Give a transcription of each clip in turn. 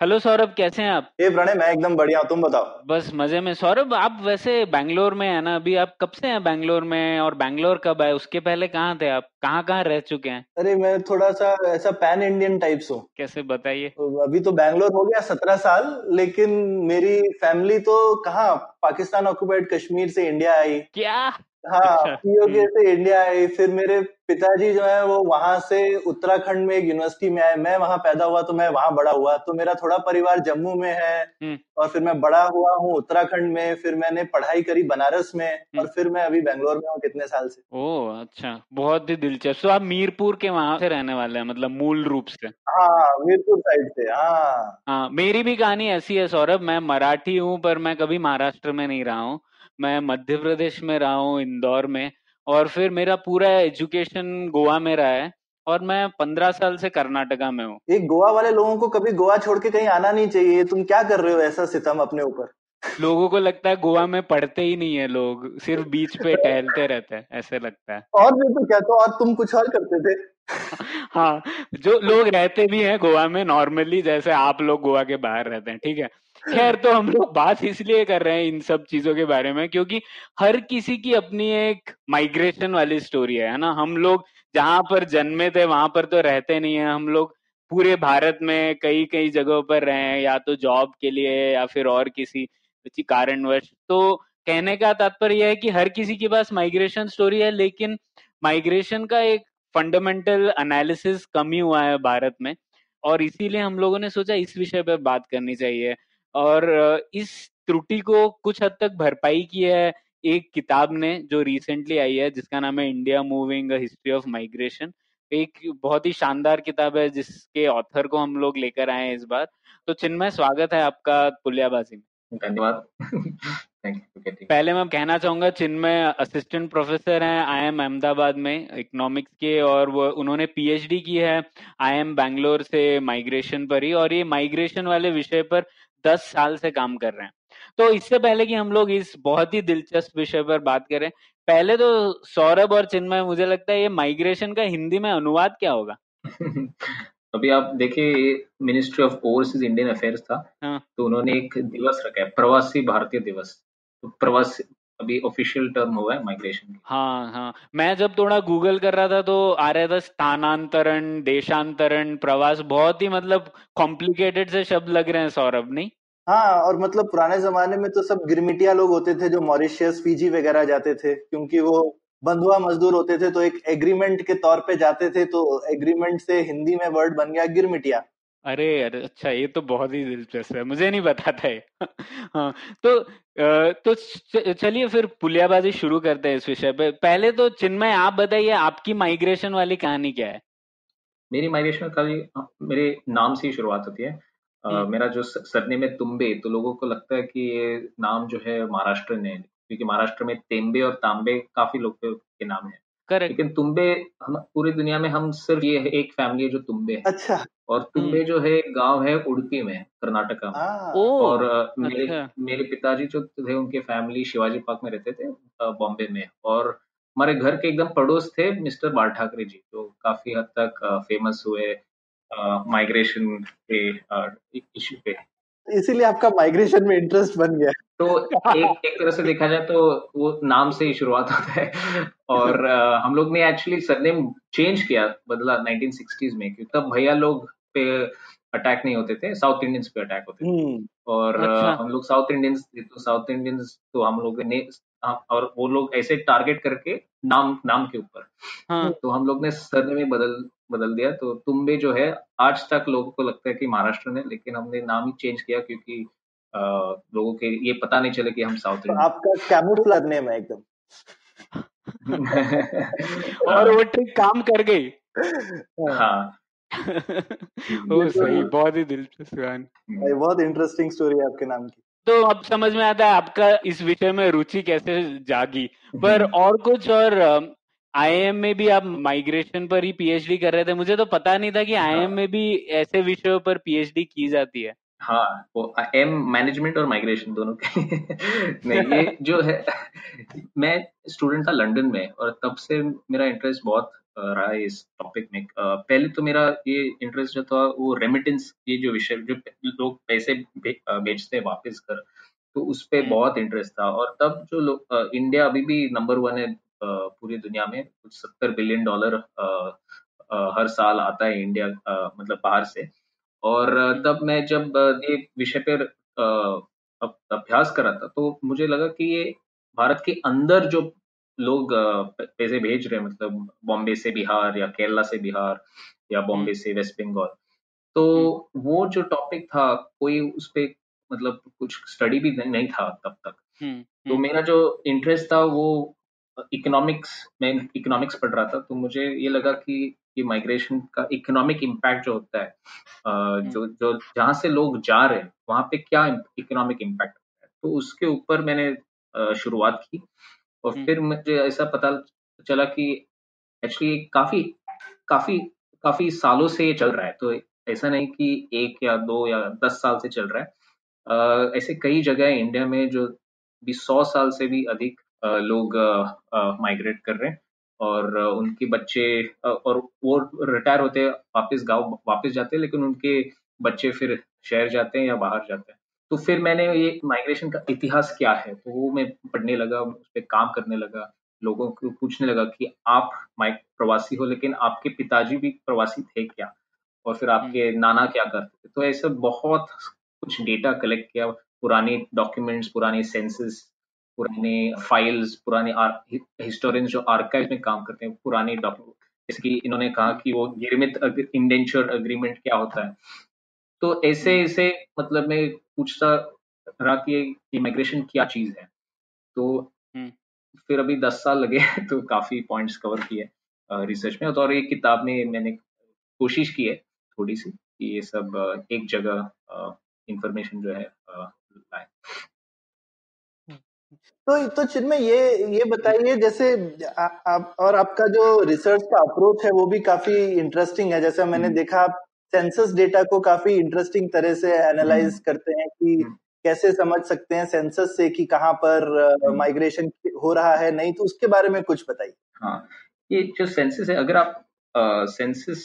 Hello Saurabh कैसे हैं आप? ये प्रणय मैं एकदम बढ़िया तुम बताओ? बस मज़े में। सौरभ आप वैसे बैंगलोर में है ना? अभी आप कब से हैं बैंगलोर में और बैंगलोर कब आए? उसके पहले कहाँ थे आप? कहाँ कहाँ रह चुके हैं? अरे मैं थोड़ा सा ऐसा पैन इंडियन टाइप्स हूँ। कैसे बताइए? अभी तो बैंगलोर हो गया सत्रह साल लेकिन मेरी फैमिली तो कहाँ? पाकिस्तान ऑक्युपाइड कश्मीर से इंडिया आई। क्या? हाँ अच्छा, पीओके हम्म। से इंडिया आई फिर मेरे पिताजी जो है वो वहाँ से उत्तराखंड में एक यूनिवर्सिटी में आए। मैं वहाँ पैदा हुआ तो मैं वहाँ बड़ा हुआ। तो मेरा थोड़ा परिवार जम्मू में है हम्म। और फिर मैं बड़ा हुआ हूँ उत्तराखंड में फिर मैंने पढ़ाई करी बनारस में हम्म। और फिर मैं अभी बैंगलोर में हूँ कितने साल से। ओह अच्छा। बहुत ही दिलचस्प। तो आप मीरपुर के वहाँ से रहने वाले हैं मतलब मूल रूप से? हाँ मीरपुर साइड से हाँ। हाँ मेरी भी कहानी ऐसी है सौरभ। मैं मराठी हूँ पर मैं कभी महाराष्ट्र में नहीं रहा हूँ। मैं मध्य प्रदेश में रहा हूँ इंदौर में। और फिर मेरा पूरा एजुकेशन गोवा में रहा है और मैं पंद्रह साल से कर्नाटका में हूँ। एक गोवा वाले लोगों को कभी गोवा छोड़ के कहीं आना नहीं चाहिए। तुम क्या कर रहे हो ऐसा सितम अपने ऊपर? लोगों को लगता है गोवा में पढ़ते ही नहीं है लोग सिर्फ़ बीच पे टहलते रहते हैं ऐसे लगता है। और भी तो क्या तो और तुम कुछ और करते थे? हाँ जो लोग रहते भी हैं गोवा में नॉर्मली जैसे आप लोग गोवा के बाहर रहते हैं ठीक है? खैर तो हम लोग बात इसलिए कर रहे हैं इन सब चीज़ों के बारे में क्योंकि हर किसी की अपनी एक माइग्रेशन वाली स्टोरी है ना? हम लोग जहाँ पर जन्मे थे, वहाँ पर तो रहते नहीं है। हम लोग पूरे भारत में कई कई जगहों पर रहे हैं, या तो जॉब के लिए या फिर और किसी किसी कारणवश। तो कहने का तात्पर्य यह है कि हर किसी के पास माइग्रेशन स्टोरी है, लेकिन माइग्रेशन का एक फंडामेंटल एनालिसिस कम हुआ है भारत में। और इसीलिए हम लोगों ने सोचा इस विषय पर बात करनी चाहिए। और इस त्रुटि को कुछ हद तक भरपाई की है एक किताब ने जो रिसेंटली आई है जिसका नाम है India moving history of migration एक बहुत ही शानदार किताब है जिसके ऑथर को हम लोग लेकर आए हैं इस बार। तो चिन्मय स्वागत है आपका पुलियाबाजी में। धन्यवाद। पहले मैं कहना चाहूँगा चिन्मय असिस्टेंट प्रोफेसर हैं आई एम अहमदाबाद में इकोनॉमिक्स के और वो उन्होंने पीएचडी की है आई एम बैंगलोर से माइग्रेशन पर ही और ये माइग्रेशन वाले विषय पर दस साल से काम कर रहे हैं। तो इससे पहले कि हम लोग इस बहुत ही दिलचस्प विषय पर बात करें पहले तो सौरभ और चिन्मय मुझे लगता है ये माइग्रेशन का हिंदी में अनुवाद क्या होगा? अभी आप देखिए ministry of overseas Indian affairs था हाँ। तो उन्होंने एक दिवस रखा है प्रवासी भारतीय दिवस। तो प्रवासी अभी ऑफिशियल टर्म हुआ है माइग्रेशन हाँ हाँ। मैं जब थोड़ा गूगल कर रहा था तो आ रहा था स्थानांतरण देशांतरण प्रवास बहुत ही मतलब कॉम्प्लिकेटेड से शब्द लग रहे हैं सौरभ नहीं? हाँ और मतलब पुराने जमाने में तो सब गिरमिटिया लोग होते थे जो मॉरिशियस फीजी वगैरह जाते थे क्योंकि वो बंधुआ मजदूर होते थे तो एक एग्रीमेंट के तौर पे जाते थे तो एग्रीमेंट से हिंदी में वर्ड बन गया गिरमिटिया। अरे अरे अच्छा ये तो बहुत ही दिलचस्प है मुझे नहीं पता था ये। हाँ तो अ, तो च- चलिए फिर पुलियाबाजी शुरू करते हैं इस विषय पे। पहले तो चिन्मय आप बताइए आपकी माइग्रेशन वाली कहानी क्या है? मेरी माइग्रेशन का ये- मेरे नाम से ही शुरुआत होती है। हम्म। मेरा जो सरनेम है तुम्बे तो लोगों को लगता है कि ये नाम जो है महाराष्ट्र ने क्योंकि महाराष्ट्र में तेम्बे और तांबे काफ़ी लोग के नाम है। करेक्ट। लेकिन तुम्बे हम पूरी दुनिया में हम सिर्फ़ ये है एक फैमिली है जो तुम्बे है। अच्छा। और तुम्बे जो है एक गाँव है उड़पी में कर्नाटका में। ओ और मेरे अच्छा। मेरे पिताजी जो थे उनके फैमिली शिवाजी पार्क में रहते थे बॉम्बे में। और हमारे घर के एकदम पड़ोस थे मिस्टर बाल ठाकरे जी जो काफ़ी हद तक फ़ेमस हुए माइग्रेशन के इश्यू पे। इसीलिए आपका माइग्रेशन में इंटरेस्ट बन गया। तो एक एक तरह से देखा जाए तो वो नाम से ही शुरुआत होता है। और अ, हम लोग ने एक्चुअली सरनेम चेंज किया बदला 1960s में क्योंकि तब भैया लोग पे अटैक नहीं होते थे साउथ इंडियंस पे अटैक होते थे। हम्म। और अच्छा। हम लोग साउथ इंडियंस थे तो साउथ इंडियंस तो हम लोग ने और वो लोग ऐसे टारगेट करके नाम नाम के ऊपर। हाँ। तो हम लोग ने सरनेम में बदल बदल दिया। तो तुम्बे जो है आज तक लोगों को लगता है कि महाराष्ट्र ने लेकिन हमने नाम ही चेंज किया क्योंकि अ, लोगों के ये पता नहीं चले कि हम साउथ तो आपका कैमोफ्लेज नेम है एकदम। और वो ट्रिक काम कर गई। हाँ। ओ तो सही बहुत ही दिलचस्प भाई बहुत इंटरेस्टिंग स्टोरी है आपके नाम की। तो अब समझ में आता है आपका इस विषय में रुचि कैसे जागी। पर और कुछ और आईएम में भी आप माइग्रेशन पर ही पीएचडी कर रहे थे। मुझे तो पता नहीं था कि आईएम में भी ऐसे विषयों पर पीएचडी की जाती है। हाँ वो एम मैनेजमेंट और माइग्रेशन दोनों के नहीं ये जो है मैं स्टूडेंट था लंदन में और तब से मेरा इंटरेस्ट बहुत रहा है इस टॉपिक में। पहले तो मेरा ये इंटरेस्ट जो था वो रेमिटेंस ये जो विषय जो लोग पैसे बेचते हैं वापस कर तो उस पर हम्म। बहुत इंटरेस्ट था। और तब जो लोग इंडिया अभी भी नंबर वन है पूरी दुनिया में कुछ सत्तर बिलियन डॉलर हर साल आता है इंडिया मतलब बाहर से और तब मैं जब ये विषय पर अभ्यास कर रहा था तो मुझे लगा कि ये भारत के अंदर जो लोग पैसे भेज रहे हैं मतलब बॉम्बे से बिहार या केरला से बिहार या बॉम्बे हम्म। से वेस्ट बंगाल तो हम्म। वो जो टॉपिक था कोई उस पर मतलब कुछ स्टडी भी नहीं था तब तक हम्म, तो मेरा जो इंटरेस्ट था वो इकोनॉमिक्स में इकोनॉमिक्स पढ़ रहा था तो मुझे ये लगा कि ये माइग्रेशन का इकोनॉमिक इम्पैक्ट जो होता है जो जो जहाँ से लोग जा रहे हैं वहाँ पे क्या इकोनॉमिक इम्पैक्ट होता है? तो उसके ऊपर मैंने शुरुआत की और हम्म। फिर मुझे ऐसा पता चला कि एक्चुअली काफ़ी काफ़ी काफ़ी सालों से ये चल रहा है। तो ऐसा नहीं कि एक या दो या दस साल से चल रहा है। ऐसे कई जगह है इंडिया में जो भी सौ साल से भी अधिक लोग माइग्रेट कर रहे हैं और उनके बच्चे और वो रिटायर होते हैं वापस गाँव वापस जाते हैं लेकिन उनके बच्चे फिर शहर जाते हैं या बाहर जाते हैं। तो फिर मैंने ये माइग्रेशन का इतिहास क्या है? तो वो मैं पढ़ने लगा उस पर काम करने लगा लोगों को पूछने लगा कि आप माइक प्रवासी हो लेकिन आपके पिताजी भी प्रवासी थे क्या? और फिर आपके हम्म। नाना क्या करते थे? तो ऐसे बहुत कुछ डेटा कलेक्ट किया पुराने डॉक्यूमेंट्स पुराने सेंसेस पुराने फाइल्स पुराने हिस्टोरियंस जो आर्काइव में काम करते हैं पुराने डॉक्यूमेंट जैसे कि इन्होंने कहा कि वो गिरमित इंडेंचर अग्रीमेंट क्या होता है तो ऐसे। ऐसे मतलब मैं पूछता रहा कि इमिग्रेशन क्या चीज़ है तो हम्म। फिर अभी दस साल लगे तो काफ़ी पॉइंट्स कवर किए रिसर्च में और एक किताब में मैंने कोशिश की है थोड़ी सी कि ये सब एक जगह इंफॉर्मेशन जो है लाए तो तो चिन्मय ये ये बताइए जैसे आप और आपका जो रिसर्च का अप्रोच है वो भी काफ़ी इंटरेस्टिंग है जैसे मैंने हम्म। देखा आप सेंसस डेटा को काफ़ी इंटरेस्टिंग तरह से एनालाइज हम्म। करते हैं कि हम्म। कैसे समझ सकते हैं सेंसस से कि कहाँ पर माइग्रेशन। हो रहा है नहीं तो उसके बारे में कुछ बताइए हाँ ये जो सेंसस है अगर आप सेंसस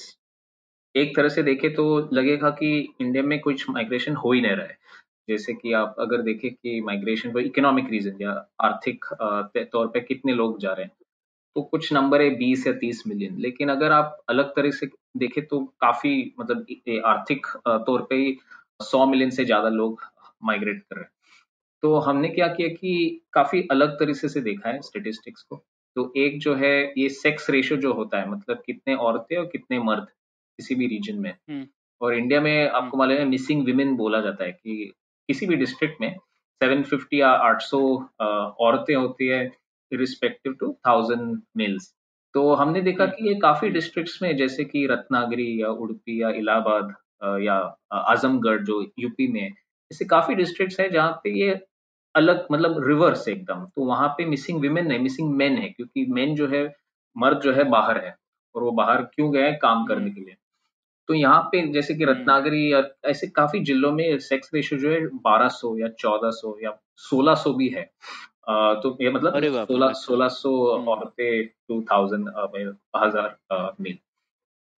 एक तरह से देखें तो लगेगा कि इंडिया में कुछ माइग्रेशन हो ही नहीं रहा है जैसे कि आप अगर देखें कि माइग्रेशन पर इकोनॉमिक रीजन या आर्थिक तौर पे कितने लोग जा रहे हैं तो कुछ नंबर है बीस या तीस मिलियन लेकिन अगर आप अलग तरह से देखें तो काफ़ी मतलब आर्थिक तौर पे ही सौ मिलियन से ज़्यादा लोग माइग्रेट कर रहे हैं तो हमने क्या किया कि काफ़ी अलग तरीके से देखा है स्टेटिस्टिक्स को तो एक जो है ये सेक्स रेशियो जो होता है मतलब कितने औरतें और कितने मर्द किसी भी रीजन में हम्म। और इंडिया में आपको हम्म। मालूम है मिसिंग विमेन बोला जाता है कि किसी भी डिस्ट्रिक्ट में 750 या 800 औरतें होती है रिस्पेक्टिव टू थाउज़ेंड मिल्स तो हमने देखा कि ये काफ़ी डिस्ट्रिक्ट्स में, जैसे कि रत्नागिरी या उड़पी या इलाहाबाद या आजमगढ़ जो यूपी में है, ऐसे काफ़ी डिस्ट्रिक्ट्स है जहाँ पे ये अलग मतलब रिवर्स एकदम। तो वहाँ पे मिसिंग विमेन नहीं मिसिंग मेन है, क्योंकि मेन जो है, मर्द जो है बाहर है, और वो बाहर क्यों गए काम करने के लिए? तो यहाँ पे जैसे कि रत्नागिरी या ऐसे काफ़ी जिलों में सेक्स रेशियो जो है बारह 1200 या 1400 या सोलह 1600 भी है। तो ये मतलब सोलह सोलह सौ हम्म। औरतें टू थाउज़ेंड हज़ार मिल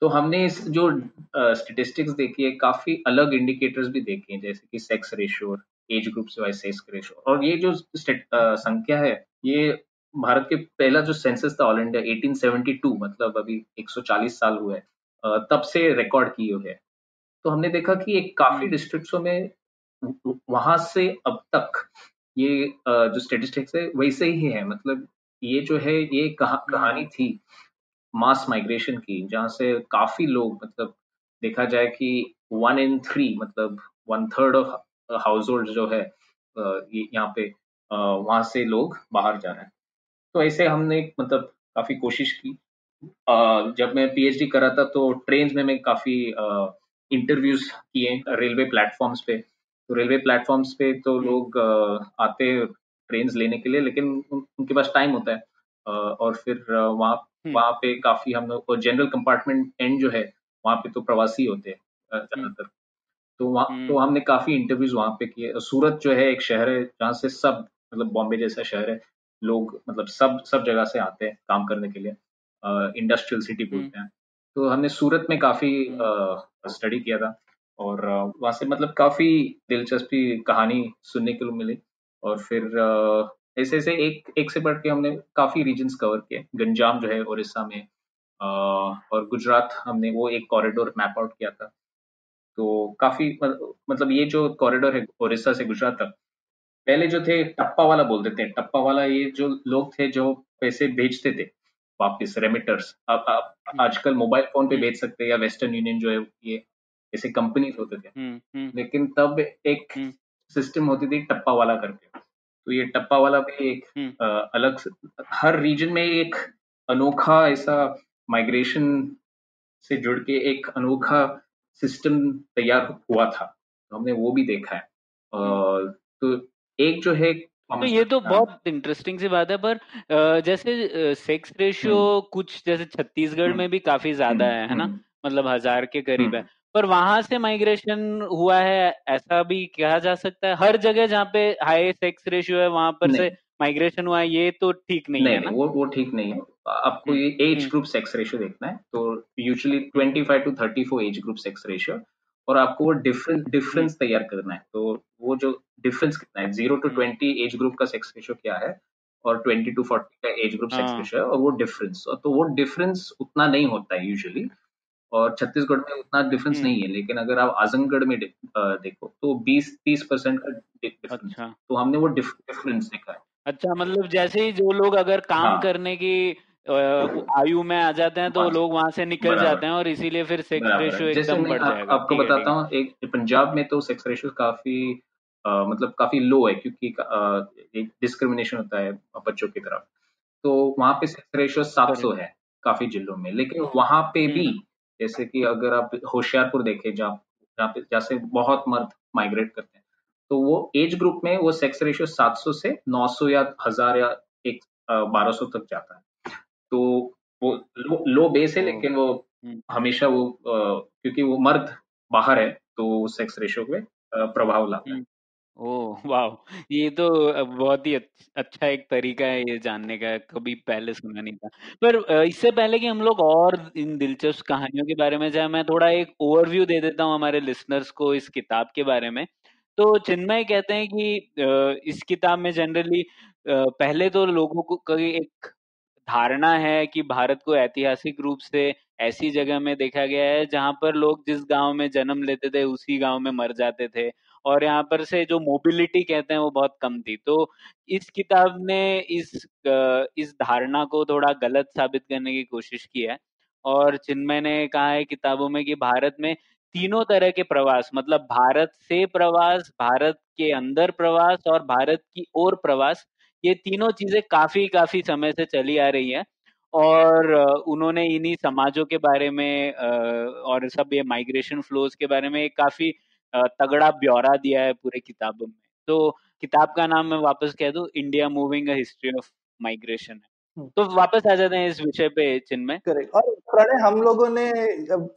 तो हमने इस जो स्टेटिस्टिक्स देखी है काफ़ी अलग इंडिकेटर्स भी देखे हैं जैसे कि सेक्स रेशियो एज ग्रुप से वाइज सेक्स रेशियो और ये जो संख्या है ये भारत के पहला जो सेंसस था ऑल इंडिया 1872 मतलब अभी 140 साल हुए तब से रिकॉर्ड की हुई है। तो हमने देखा कि एक काफ़ी डिस्ट्रिक्ट्सों में वहाँ से अब तक ये जो स्टेटिस्टिक्स है वैसे ही है। मतलब ये जो है ये कहा, कहानी थी मास माइग्रेशन की जहाँ से काफ़ी लोग मतलब देखा जाए कि वन इन थ्री मतलब one third of household जो है यहाँ पे वहाँ से लोग बाहर जा रहे हैं। तो ऐसे हमने मतलब काफ़ी कोशिश की। जब मैं पीएचडी कर रहा था तो ट्रेन में मैं काफ़ी इंटरव्यूज़ किए रेलवे प्लेटफॉर्म्स पे तो रेलवे प्लेटफॉर्म्स पे तो हम्म। लोग आते ट्रेन लेने के लिए लेकिन उनके पास टाइम होता है और फिर वहाँ हम्म। वहाँ पे काफ़ी हम लोग जनरल कंपार्टमेंट एंड जो है वहाँ पे तो प्रवासी होते हैं ज़्यादातर तो वहाँ हम्म। तो हमने काफ़ी इंटरव्यूज़ वहाँ पे किए सूरत जो है एक शहर है जहाँ से सब मतलब बॉम्बे जैसा शहर है लोग मतलब सब सब जगह से आते हैं काम करने के लिए इंडस्ट्रियल सिटी बोलते हैं। तो हमने सूरत में काफ़ी स्टडी किया था और वहाँ से मतलब काफ़ी दिलचस्पी कहानी सुनने के लिए मिली और फिर ऐसे ऐसे एक एक से बढ़ के हमने काफ़ी रीजन्स कवर किए। गंजाम जो है उड़ीसा में और गुजरात हमने वो एक कॉरिडोर मैप आउट किया था। तो काफ़ी मतलब ये जो कॉरिडोर है उड़ीसा से गुजरात तक पहले जो थे टप्पा वाला बोलते थे। टप्पा वाला ये जो लोग थे जो पैसे भेजते थे वापस रेमिटर्स अब आप आजकल मोबाइल फ़ोन पे भेज सकते हैं या वेस्टर्न यूनियन जो है ये ऐसे कंपनीज़ होते थे। हम्म, हम्म। लेकिन तब एक सिस्टम हम्म। होती थी टप्पा वाला करके। तो ये टप्पा वाला भी एक आ, अलग हर रीजन में एक अनोखा ऐसा माइग्रेशन से जुड़ के एक अनोखा सिस्टम तैयार हुआ था। तो हमने वो भी देखा है। आ, तो एक जो है तो ये तो बहुत इंटरेस्टिंग सी बात है पर जैसे सेक्स रेशियो कुछ जैसे छत्तीसगढ़ में भी काफ़ी ज़्यादा है है ना? मतलब हज़ार के करीब है। पर वहाँ से माइग्रेशन हुआ है ऐसा भी कहा जा सकता है? हर जगह जहाँ पे हाई सेक्स रेशियो है वहाँ पर से माइग्रेशन हुआ है ये तो ठीक नहीं, नहीं है ना? वो वो ठीक नहीं है। आपको ये एज ग्रुप सेक्स रेशियो देखना है तो usually 25 to 34 age group sex ratio और आपको वो डिफरेंस डिफरेंस तैयार करना है तो वो जो डिफरेंस कितना है zero to twenty age group का सेक्स रेशियो क्या है और ट्वेंटी टू फोर्टी का एज ग्रुप सेक्स रेशियो है और वो डिफरेंस तो वो डिफरेंस उतना नहीं होता है यूजुअली और छत्तीसगढ़ में उतना डिफरेंस हम्म। नहीं है लेकिन अगर आप आजमगढ़ में देखो तो 20-30 परसेंट का डिफरेंस अच्छा। तो हमने वो डिफरेंस देखा है अच्छा मतलब जैसे ही जो लोग अगर काम हाँ। करने की आयु में आ जाते हैं तो लोग वहाँ से निकल जाते हैं और इसीलिए फिर सेक्स रेशियो एकदम बढ़ जाएगा। आपको बताता हूँ एक पंजाब में तो सेक्स रेशियो काफ़ी आ, मतलब काफ़ी लो है क्योंकि आ, एक डिस्क्रिमिनेशन होता है बच्चों की तरफ़। तो वहाँ पे सेक्स रेशियो सात सौ है काफ़ी जिलों में। लेकिन वहाँ पे भी हम्म। जैसे कि अगर आप होशियारपुर देखें जहाँ जहाँ पे जैसे बहुत मर्द माइग्रेट करते हैं तो वो एज ग्रुप में वो सेक्स रेशियो 700 से 900 या हज़ार या एक बारह सौ तक जाता है। तो वो लो, लो बेस है लेकिन वो हम्म। हमेशा वो क्योंकि वो मर्द बाहर है तो सेक्स रेशियो में प्रभाव लाता है हम्म। ओह वाह! ये तो बहुत ही अच्छा एक तरीका है ये जानने का, कभी पहले सुना नहीं था। पर इससे पहले कि हम लोग और इन दिलचस्प कहानियों के बारे में जाए, मैं थोड़ा एक ओवरव्यू दे देता हूँ हमारे लिसनर्स को इस किताब के बारे में। तो चिन्मय कहते हैं कि इस किताब में जनरली पहले तो लोगों को कई एक धारणा है कि भारत को ऐतिहासिक रूप से ऐसी जगह में देखा गया है, जहाँ पर लोग जिस गाँव में जन्म लेते थे, उसी गाँव में मर जाते थे। और यहाँ पर से जो मोबिलिटी कहते हैं वो बहुत कम थी तो इस किताब ने इस इस धारणा को थोड़ा गलत साबित करने की कोशिश की है और चिन्मय ने कहा है किताबों में कि भारत में तीनों तरह के प्रवास मतलब भारत से प्रवास भारत के अंदर प्रवास और भारत की ओर प्रवास ये तीनों चीज़ें काफ़ी काफ़ी समय से चली आ रही हैं और उन्होंने इन्हीं समाजों के बारे में और सब ये माइग्रेशन फ्लोज के बारे में काफ़ी तगड़ा ब्यौरा दिया है पूरे किताबों में। तो किताब का नाम मैं वापस कह दू India moving history of migration है। हम्म। तो वापस आ जाते हैं इस विषय पे चिन्मय। करेक्ट। और प्रणय हम लोगों ने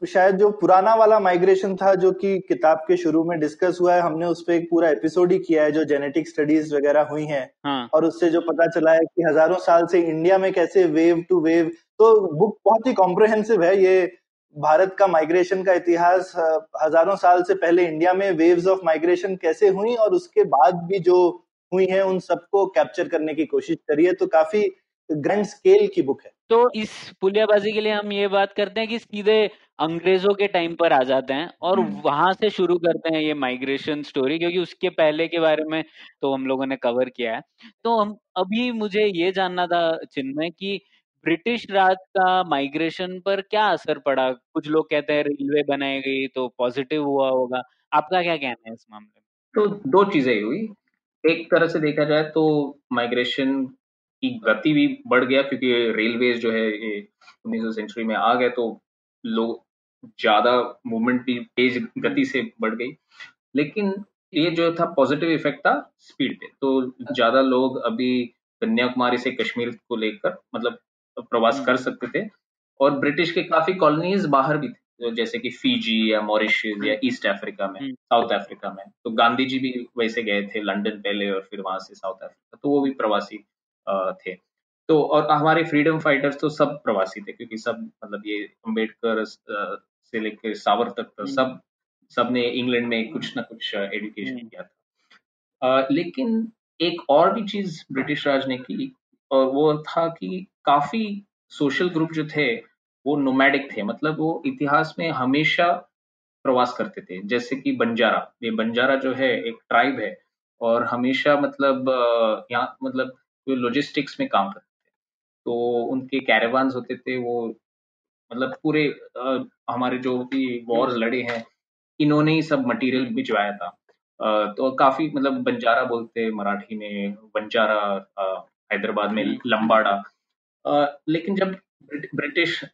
शायद जो पुराना वाला माइग्रेशन था जो कि किताब के शुरू में डिस्कस हुआ है हमने उस पर एक पूरा एपिसोड ही किया है जो जेनेटिक स्टडीज़ वगैरह हुई हैं। हाँ. और उससे जो पता चला है कि हज़ारों साल से इंडिया में कैसे वेव टू वेव तो बुक बहुत ही कॉम्प्रिहेंसिव है। ये भारत का माइग्रेशन का इतिहास हज़ारों साल से पहले इंडिया में वेव्स ऑफ़ माइग्रेशन कैसे हुई और उसके बाद भी जो हुई है उन सबको कैप्चर करने की कोशिश करी है। तो काफ़ी ग्रैंड स्केल की बुक है। तो इस पुलियाबाजी के लिए हम ये बात करते हैं कि सीधे अंग्रेज़ों के टाइम पर आ जाते हैं और हम्म। वहाँ से शुरू करते हैं ये माइग्रेशन स्टोरी क्योंकि उसके पहले के बारे में तो हम लोगों ने कवर किया है। तो हम अभी मुझे ये जानना था चिन्मय कि ब्रिटिश राज का माइग्रेशन पर क्या असर पड़ा? कुछ लोग कहते हैं रेलवे बनाई गई तो पॉजिटिव हुआ होगा। आपका क्या कहना है इस मामले में? तो दो चीज़ें हुई। एक तरह से देखा जाए तो माइग्रेशन की गति भी बढ़ गया क्योंकि रेलवेज जो है ये उन्नीसवीं सेंचुरी में आ गए तो लोग ज़्यादा मूवमेंट भी तेज गति से बढ़ गई। लेकिन ये जो था पॉजिटिव इफ़ेक्ट था स्पीड पे। तो ज़्यादा लोग अभी कन्याकुमारी से कश्मीर को लेकर मतलब प्रवास कर सकते थे। और ब्रिटिश के काफ़ी कॉलोनीज बाहर भी थे जैसे कि फीजी या मॉरिशस या ईस्ट अफ्रीका में साउथ अफ्रीका में। तो गांधी जी भी वैसे गए थे लंदन पहले और फिर वहाँ से साउथ अफ्रीका तो वो भी प्रवासी थे। तो और हमारे फ्रीडम फाइटर्स तो सब प्रवासी थे क्योंकि सब मतलब ये अंबेडकर से लेकर सावर तक तो सब सबने इंग्लैंड में कुछ ना कुछ एजुकेशन किया था। लेकिन एक और भी चीज़ ब्रिटिश राज ने की और वो था कि काफ़ी सोशल ग्रुप जो थे वो नोमैडिक थे। मतलब वो इतिहास में हमेशा प्रवास करते थे जैसे कि बंजारा। ये बंजारा जो है एक ट्राइब है और हमेशा मतलब यहाँ मतलब लॉजिस्टिक्स में काम करते थे। तो उनके कैरेवान होते थे वो मतलब पूरे आ, हमारे जो भी वॉर्स लड़े हैं इन्होंने ही सब मटेरियल भिजवाया था। आ, तो काफ़ी मतलब बंजारा बोलते मराठी में बंजारा हैदराबाद में हम्म। लंबाड़ा। लेकिन जब ब्रिटिश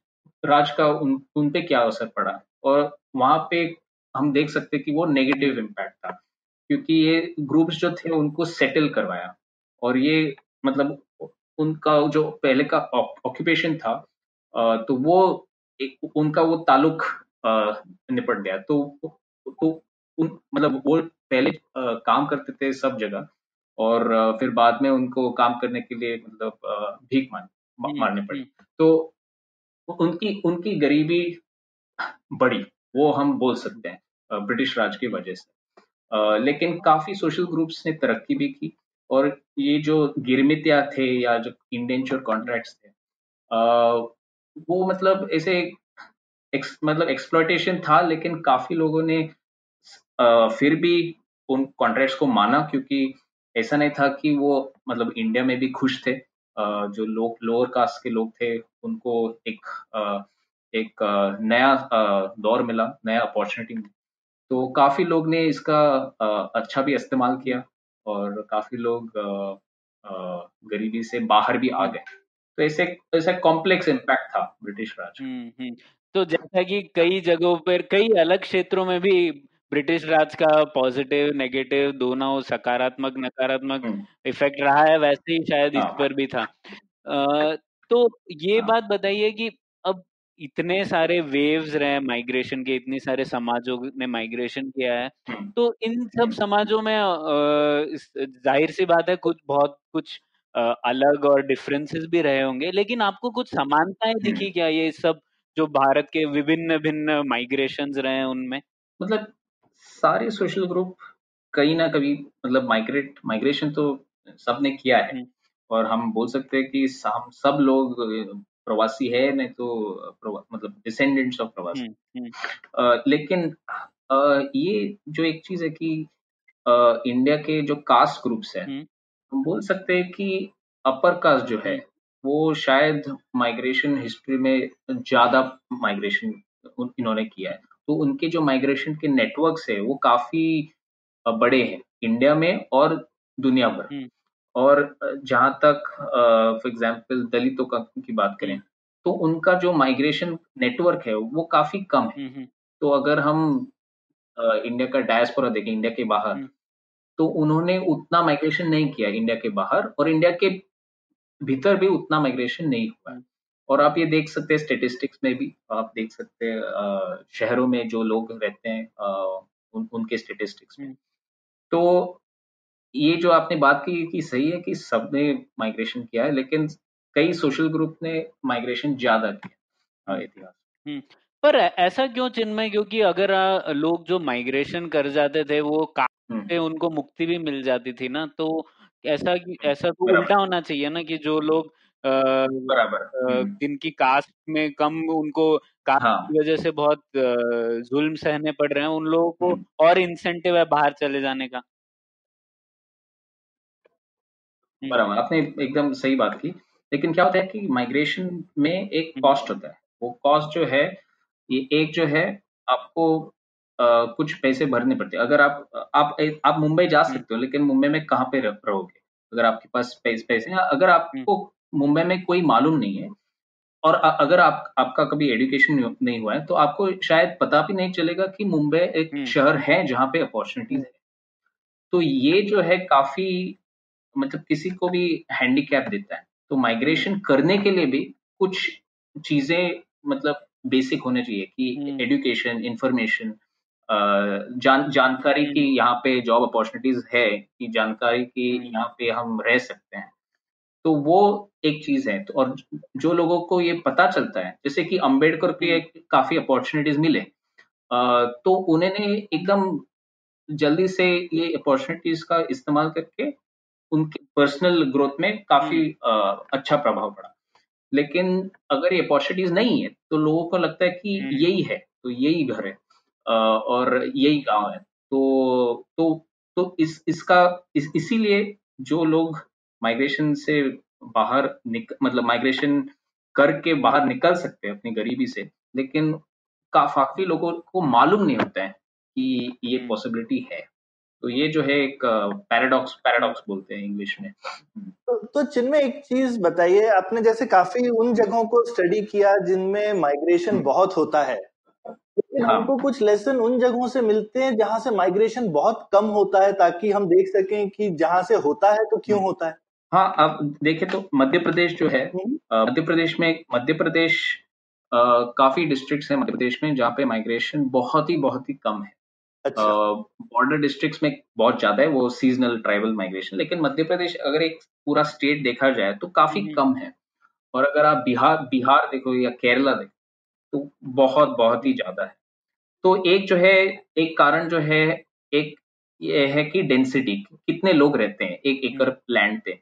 राज का उन उन पे क्या असर पड़ा? और वहाँ पे हम देख सकते कि वो नेगेटिव इम्पैक्ट था क्योंकि ये ग्रुप्स जो थे उनको सेटल करवाया। और ये मतलब उनका जो पहले का ऑक्यूपेशन था तो वो एक उनका वो ताल्लुक निपट गया। तो तो उन मतलब वो पहले काम करते थे सब जगह और फिर बाद में उनको काम करने के लिए मतलब भीख मार हम्म, मारने पड़े। हम्म। तो उनकी उनकी गरीबी बढ़ी वो हम बोल सकते हैं ब्रिटिश राज की वजह से। लेकिन काफ़ी सोशल ग्रुप्स ने तरक्की भी की। और ये जो गिरमितिया थे या जो इंडेंचर कॉन्ट्रैक्ट्स थे आ, वो मतलब ऐसे एक्स, मतलब एक्सप्लोटेशन था लेकिन काफ़ी लोगों ने आ, फिर भी उन कॉन्ट्रैक्ट्स को माना क्योंकि ऐसा नहीं था कि वो मतलब इंडिया में भी खुश थे। आ, जो लोग लोअर कास्ट के लोग थे उनको एक आ, एक नया दौर मिला नया अपॉर्चुनिटी मिली। तो काफ़ी लोग ने इसका अच्छा भी इस्तेमाल किया। और काफ़ी लोग गरीबी से बाहर भी आ गए तो ऐसे ऐसा कॉम्प्लेक्स इम्पैक्ट था ब्रिटिश राज हम्म, हम्म। तो जैसा कि कई जगहों पर कई अलग क्षेत्रों में भी ब्रिटिश राज का पॉजिटिव नेगेटिव दोनों सकारात्मक नकारात्मक इफ़ेक्ट हम्म। रहा है वैसे ही शायद इस हाँ। पर भी था तो ये हाँ। बात बताइए कि अब इतने सारे वेव्स रहे माइग्रेशन के इतने सारे समाजों ने माइग्रेशन किया है हम्म। तो इन सब हम्म। समाजों में ज़ाहिर सी बात है कुछ बहुत कुछ अलग और डिफरेंसेस भी रहे होंगे लेकिन आपको कुछ समानताएँ दिखी क्या ये सब जो भारत के विभिन्न भिन्न माइग्रेशन रहे हैं उनमें मतलब सारे सोशल ग्रुप कहीं ना कभी मतलब माइग्रेट माइग्रेशन तो सबने किया है हम्म। और हम बोल सकते हैं कि हम सब लोग प्रवासी है नहीं तो मतलब डिसेंडेंट्स ऑफ़ प्रवासी हम्म, हम्म। लेकिन आ, ये जो एक चीज़ है कि आ, इंडिया के जो कास्ट ग्रुप्स है हम बोल सकते हैं कि अपर कास्ट जो है वो शायद माइग्रेशन हिस्ट्री में ज़्यादा माइग्रेशन इन्होंने किया है तो उनके जो माइग्रेशन के नेटवर्क्स है वो काफ़ी बड़े हैं इंडिया में और दुनिया भर हम्म। और जहाँ तक फॉर एग्जांपल दलितों का की बात करें हम्म। तो उनका जो माइग्रेशन नेटवर्क है वो काफ़ी कम है। हम्म, तो अगर हम इंडिया का डायस्पोरा देखें इंडिया के बाहर तो उन्होंने उतना माइग्रेशन नहीं किया इंडिया के बाहर और इंडिया के भीतर भी उतना माइग्रेशन नहीं हुआ है। और आप ये देख सकते हैं स्टेटिस्टिक्स में भी आप देख सकते हैं शहरों में जो लोग रहते हैं उन, उनके स्टेटिस्टिक्स में। तो ये जो आपने बात की कि सही है कि सबने माइग्रेशन किया है लेकिन कई सोशल ग्रुप ने माइग्रेशन ज़्यादा किया इतिहास हम्म, पर ऐसा क्यों चिन्मय क्योंकि अगर लोग जो माइग्रेशन कर जाते थे वो काम हम्म। से उनको मुक्ति भी मिल जाती थी ना तो ऐसा ऐसा तो उल्टा होना चाहिए ना कि जो लोग बराबर हम्म। जिनकी कास्ट में कम उनको कास्ट हाँ. की वजह से बहुत जुल्म सहने पड़ रहे हैं उन लोगों को हम्म। और इंसेंटिव है बाहर चले जाने का बराबर आपने एकदम सही बात की। लेकिन क्या होता है कि माइग्रेशन में एक कॉस्ट होता है। वो कॉस्ट जो है ये एक जो है आपको आ, कुछ पैसे भरने पड़ते हैं। अगर आप आप आप मुंबई जा सकते हो लेकिन मुंबई में कहाँ पे रहोगे? अगर आपके पास पैसे पैसे हैं अगर आपको मुंबई में कोई मालूम नहीं है और अगर आप आपका कभी एडुकेशन नहीं हुआ है तो आपको शायद पता भी नहीं चलेगा कि मुंबई एक हम्म। शहर है जहाँ पे अपॉर्चुनिटीज़ है। तो ये जो है काफ़ी मतलब किसी को भी हैंडीकैप देता है तो माइग्रेशन करने के लिए भी कुछ चीज़ें मतलब बेसिक होने चाहिए कि एजुकेशन इंफॉर्मेशन जान जानकारी की हम्म। यहाँ पे जॉब अपॉर्चुनिटीज़ है कि जानकारी की हम्म। यहाँ पे हम रह सकते हैं तो वो एक चीज़ है तो और जो लोगों को ये पता चलता है जैसे कि अंबेडकर के हम्म। काफ़ी अपॉर्चुनिटीज़ मिले तो उन्होंने एकदम जल्दी से ये अपॉर्चुनिटीज़ का इस्तेमाल करके उनके पर्सनल ग्रोथ में काफ़ी अच्छा प्रभाव पड़ा। लेकिन अगर ये अपॉर्चुनिटीज़ नहीं है तो लोगों को लगता है कि यही है तो यही घर है और यही गाँव है। तो तो तो इस इसका इस, इसीलिए जो लोग माइग्रेशन से बाहर निक मतलब माइग्रेशन करके बाहर निकल सकते हैं अपनी गरीबी से लेकिन काफ़ी लोगों को मालूम नहीं होता है कि ये पॉसिबिलिटी हम्म। है। तो ये जो है एक पैराडॉक्स पैराडॉक्स बोलते हैं इंग्लिश में तो, तो जिनमें एक चीज़ बताइए आपने जैसे काफ़ी उन जगहों को स्टडी किया जिनमें माइग्रेशन हम्म। बहुत होता है लेकिन हाँ. हमको कुछ लेसन उन जगहों से मिलते हैं जहाँ से माइग्रेशन बहुत कम होता है ताकि हम देख सकें कि जहाँ से होता है तो क्यों हम्म। होता है हाँ अब देखे तो मध्य प्रदेश जो है हम्म। मध्य प्रदेश में मध्य प्रदेश काफ़ी डिस्ट्रिक्ट्स हैं मध्य प्रदेश में जहाँ पे माइग्रेशन बहुत ही बहुत ही कम है बॉर्डर अच्छा। डिस्ट्रिक्ट्स में बहुत ज़्यादा है वो सीजनल ट्राइबल माइग्रेशन लेकिन मध्य प्रदेश अगर एक पूरा स्टेट देखा जाए तो काफ़ी हम्म। कम है। और अगर आप बिहार बिहार देखो या केरला देखो तो बहुत बहुत ही ज़्यादा है। तो एक जो है एक कारण जो है एक ये है कि डेंसिटी कितने लोग रहते हैं एक एकड़ लैंड पे।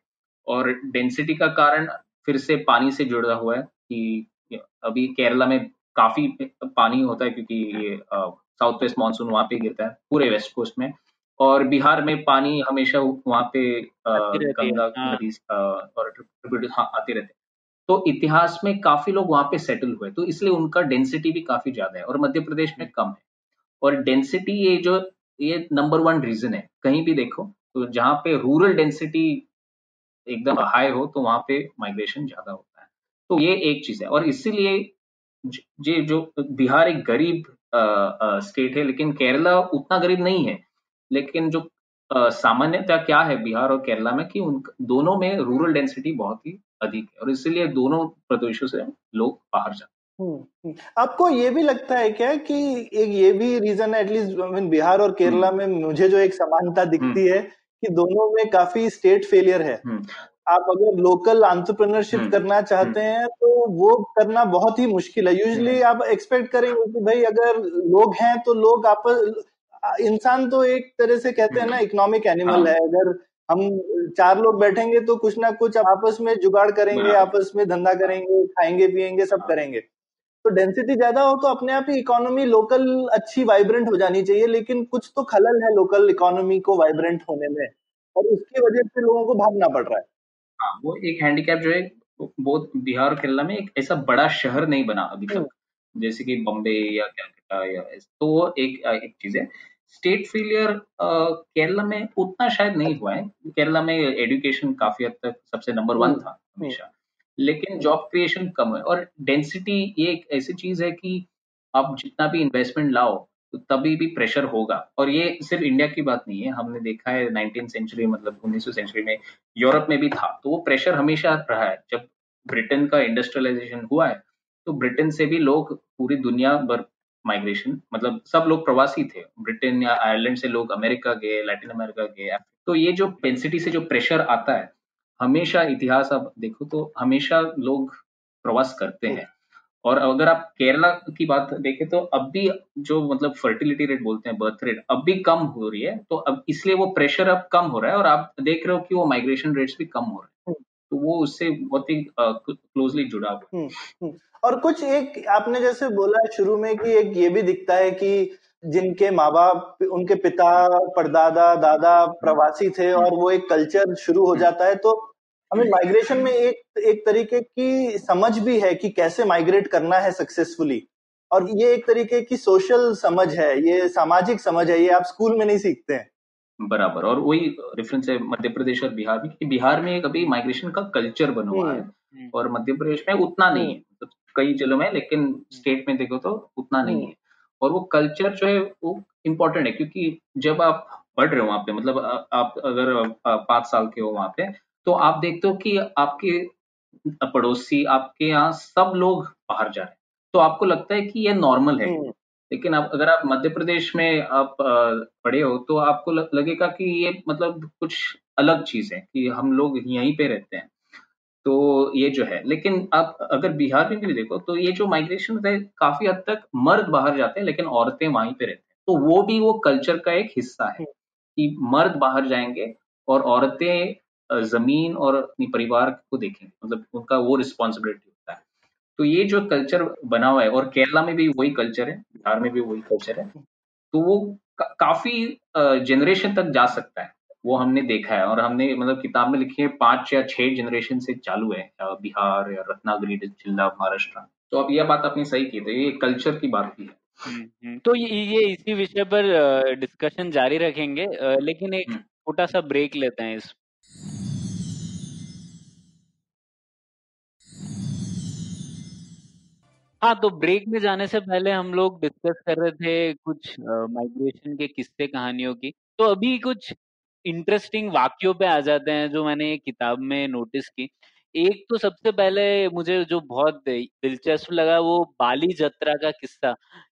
और डेंसिटी का कारण फिर से पानी से जुड़ा हुआ है कि अभी केरला में काफ़ी पानी होता है क्योंकि ये साउथ वेस्ट मानसून वहाँ पे गिरता है पूरे वेस्ट कोस्ट में। और बिहार में पानी हमेशा वहाँ पे गंगा हाँ। नदी और हाँ, आते रहते हैं। तो इतिहास में काफ़ी लोग वहाँ पे सेटल हुए तो इसलिए उनका डेंसिटी भी काफ़ी ज़्यादा है और मध्य प्रदेश में कम है। और डेंसिटी ये जो ये नंबर वन रीजन है। कहीं भी देखो तो जहाँ पे रूरल डेंसिटी एकदम हाई हो तो वहाँ पे माइग्रेशन ज़्यादा होता है। तो ये एक चीज़ है और इसीलिए ये जो बिहार एक गरीब स्टेट है लेकिन केरला उतना गरीब नहीं है। लेकिन जो सामान्यता क्या है बिहार और केरला में कि उन दोनों में रूरल डेंसिटी बहुत ही अधिक है और इसीलिए दोनों प्रदेशों से लोग बाहर जाते हम्म, हम्म। आपको ये भी लगता है क्या कि एक ये भी रीजन है एटलीस्ट आई मीन बिहार और केरला हम्म। में मुझे जो एक समानता दिखती है कि दोनों में काफ़ी स्टेट फेलियर है। आप अगर लोकल आंट्रप्रनरशिप करना चाहते हैं तो वो करना बहुत ही मुश्किल है। यूजली आप एक्सपेक्ट करेंगे कि भाई अगर लोग हैं तो लोग आपस इंसान तो एक तरह से कहते हैं ना इकोनॉमिक एनिमल हाँ। है। अगर हम चार लोग बैठेंगे तो कुछ ना कुछ आपस में जुगाड़ करेंगे आपस में धंधा करेंगे खाएँगे पिएँगे सब करेंगे। तो डेंसिटी ज़्यादा हो तो अपने आप ही इकोनॉमी लोकल अच्छी वाइब्रेंट हो जानी चाहिए लेकिन कुछ तो खलल है लोकल इकोनॉमी को वाइब्रेंट होने में और उसकी वजह से लोगों को भागना पड़ रहा है। हाँ वो एक हैंडीकैप जो है बहुत बिहार और केरला में एक ऐसा बड़ा शहर नहीं बना अभी तक। हम्म। जैसे कि बॉम्बे या कैलकाटा या तो वो एक एक चीज़ है। स्टेट फेलियर केरला में उतना शायद नहीं हुआ है। केरला में एजुकेशन काफ़ी हद तक सबसे नंबर वन हम्म, था हमेशा। हम्म। लेकिन जॉब क्रिएशन कम है और डेंसिटी ये एक ऐसी चीज़ है कि आप जितना भी इन्वेस्टमेंट लाओ तभी भी प्रेशर होगा। और ये सिर्फ़ इंडिया की बात नहीं है। हमने देखा है नाइनटीन सेंचुरी मतलब उन्नीसवीं सेंचुरी में यूरोप में भी था। तो वो प्रेशर हमेशा रहा है। जब ब्रिटेन का इंडस्ट्रियलाइजेशन हुआ है तो ब्रिटेन से भी लोग पूरी दुनिया भर माइग्रेशन मतलब सब लोग प्रवासी थे। ब्रिटेन या आयरलैंड से लोग अमेरिका गए लैटिन अमेरिका गए तो ये जो डेंसिटी से जो प्रेशर आता है, हमेशा इतिहास आप देखो तो हमेशा लोग प्रवास करते हैं। और अगर आप केरला की बात देखें तो अब भी जो मतलब फर्टिलिटी रेट बोलते हैं बर्थ रेट अब भी कम हो रही है तो अब इसलिए वो प्रेशर अब कम हो रहा है और आप देख रहे हो कि वो माइग्रेशन रेट्स भी कम हो रहे हैं। तो वो उससे बहुत ही क्लोजली जुड़ा हुआ है। हम्म, हम्म। और कुछ एक आपने जैसे बोला शुरू में कि एक ये भी दिखता है कि जिनके माँ बाप उनके पिता परदादा दादा प्रवासी थे और वो एक कल्चर शुरू हो जाता है तो हमें माइग्रेशन में एक एक तरीके की समझ भी है कि कैसे माइग्रेट करना है सक्सेसफुली और ये एक तरीके की सोशल समझ है ये सामाजिक समझ है ये आप स्कूल में नहीं सीखते हैं। बराबर और वही डिफरेंस है मध्य प्रदेश और बिहार में कि बिहार में अभी माइग्रेशन का कल्चर बना हुआ है। हम्म। और मध्य प्रदेश में उतना नहीं है मतलब कई जिलों में लेकिन स्टेट में देखो तो उतना नहीं है। और वो कल्चर जो है वो इम्पोर्टेंट है क्योंकि जब आप पढ़ रहे हो वहाँ पे मतलब आ- आप अगर पाँच साल के हो वहाँ पे तो आप देखते हो कि आपके पड़ोसी आपके यहाँ सब लोग बाहर जा रहे हैं। तो आपको लगता है कि ये नॉर्मल है? लेकिन अब अगर आप मध्य प्रदेश में आप पढ़े हो तो आपको लगेगा कि ये मतलब कुछ अलग चीज़ है कि हम लोग यहीं पे रहते हैं। तो ये जो है लेकिन आप अगर बिहार में भी देखो तो ये जो माइग्रेशन है काफ़ी हद तक मर्द बाहर जाते हैं लेकिन औरतें वहीं पे रहती हैं। तो वो भी वो कल्चर का एक हिस्सा है कि मर्द बाहर जाएँगे और औरतें ज़मीन और अपनी परिवार को देखेंगे मतलब उनका वो रिस्पॉन्सिबिलिटी होता है तो ये जो कल्चर बना हुआ है और केरला में भी वही कल्चर है बिहार में भी वही कल्चर है तो वो का, काफ़ी जनरेशन तक जा सकता है वो हमने देखा है और हमने मतलब किताब में लिखी है पाँच या छह जनरेशन से चालू है बिहार या रत्नागिरी जिला महाराष्ट्र तो अब यह बात आपने सही की तो ये कल्चर की बात भी है हम्म, हम्म। तो ये ये इसी विषय पर डिस्कशन जारी रखेंगे लेकिन एक हम्म। छोटा सा ब्रेक लेते हैं इस हाँ तो ब्रेक में जाने से पहले हम लोग डिस्कस कर रहे थे कुछ माइग्रेशन के किस्से कहानियों की। तो अभी कुछ इंटरेस्टिंग वाक्यों पे आ जाते हैं जो मैंने किताब में नोटिस की। एक तो सबसे पहले मुझे जो बहुत दिलचस्प लगा वो बाली जत्रा का किस्सा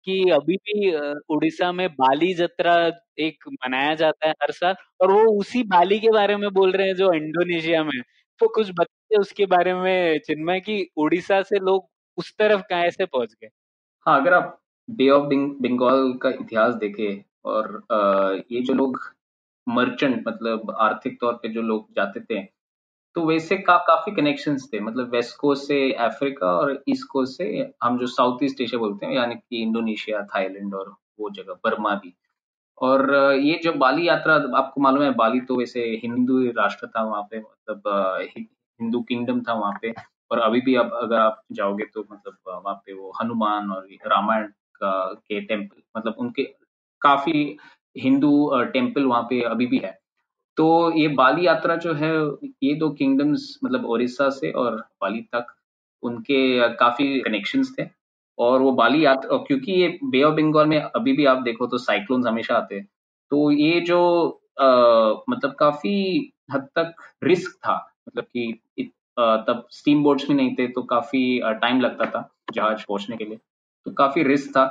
कि अभी भी उड़ीसा में बाली जत्रा एक मनाया जाता है हर साल और वो उसी बाली के बारे में बोल रहे हैं जो इंडोनेशिया में। तो कुछ बताइए उसके बारे में चिन्मय कि उड़ीसा से लोग उस तरफ़ कैसे पहुँच गए? हाँ अगर आप बे ऑफ़ बंगाल का इतिहास देखें और ये जो लोग मर्चेंट मतलब आर्थिक तौर पे जो लोग जाते थे तो वैसे का, काफ़ी कनेक्शंस थे। मतलब वेस्ट कोस्ट से अफ्रीका और ईस्ट कोस्ट से हम जो साउथ ईस्ट एशिया बोलते हैं, यानी कि इंडोनेशिया थाईलैंड और वो जगह बर्मा भी। और ये जो बाली यात्रा, आपको मालूम है बाली तो वैसे हिंदू राष्ट्र था वहाँ पे मतलब हिंदू किंगडम था वहाँ पे। और अभी भी अब अगर आप जाओगे तो मतलब वहाँ पे वो हनुमान और रामायण का के टेंपल मतलब उनके काफ़ी हिंदू टेंपल वहाँ पे अभी भी है। तो ये बाली यात्रा जो है ये दो किंगडम्स मतलब ओडिशा से और बाली तक उनके काफ़ी कनेक्शंस थे। और वो बाली यात्रा क्योंकि ये बे ऑफ़ बंगाल में अभी भी आप देखो तो साइक्लोन्स हमेशा आते हैं। तो ये जो अ, मतलब काफ़ी हद तक रिस्क था मतलब कि तब स्टीम बोट्स भी नहीं थे तो काफ़ी टाइम लगता था जहाज़ पहुँचने के लिए। तो काफ़ी रिस्क था।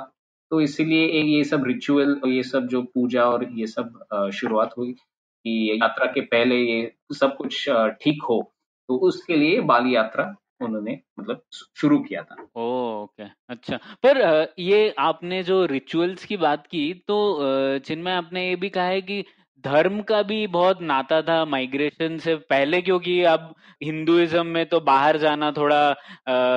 तो इसीलिए ये सब रिचुअल और ये सब जो पूजा और ये सब शुरुआत हुई कि यात्रा के पहले ये सब कुछ ठीक हो तो उसके लिए बाली यात्रा उन्होंने मतलब शुरू किया था। ओके अच्छा। पर ये आपने जो रिचुअल्स की बात की तो चिन्मय आपने ये भी कहा है कि धर्म का भी बहुत नाता था माइग्रेशन से पहले क्योंकि अब हिंदुइज्म में तो बाहर जाना थोड़ा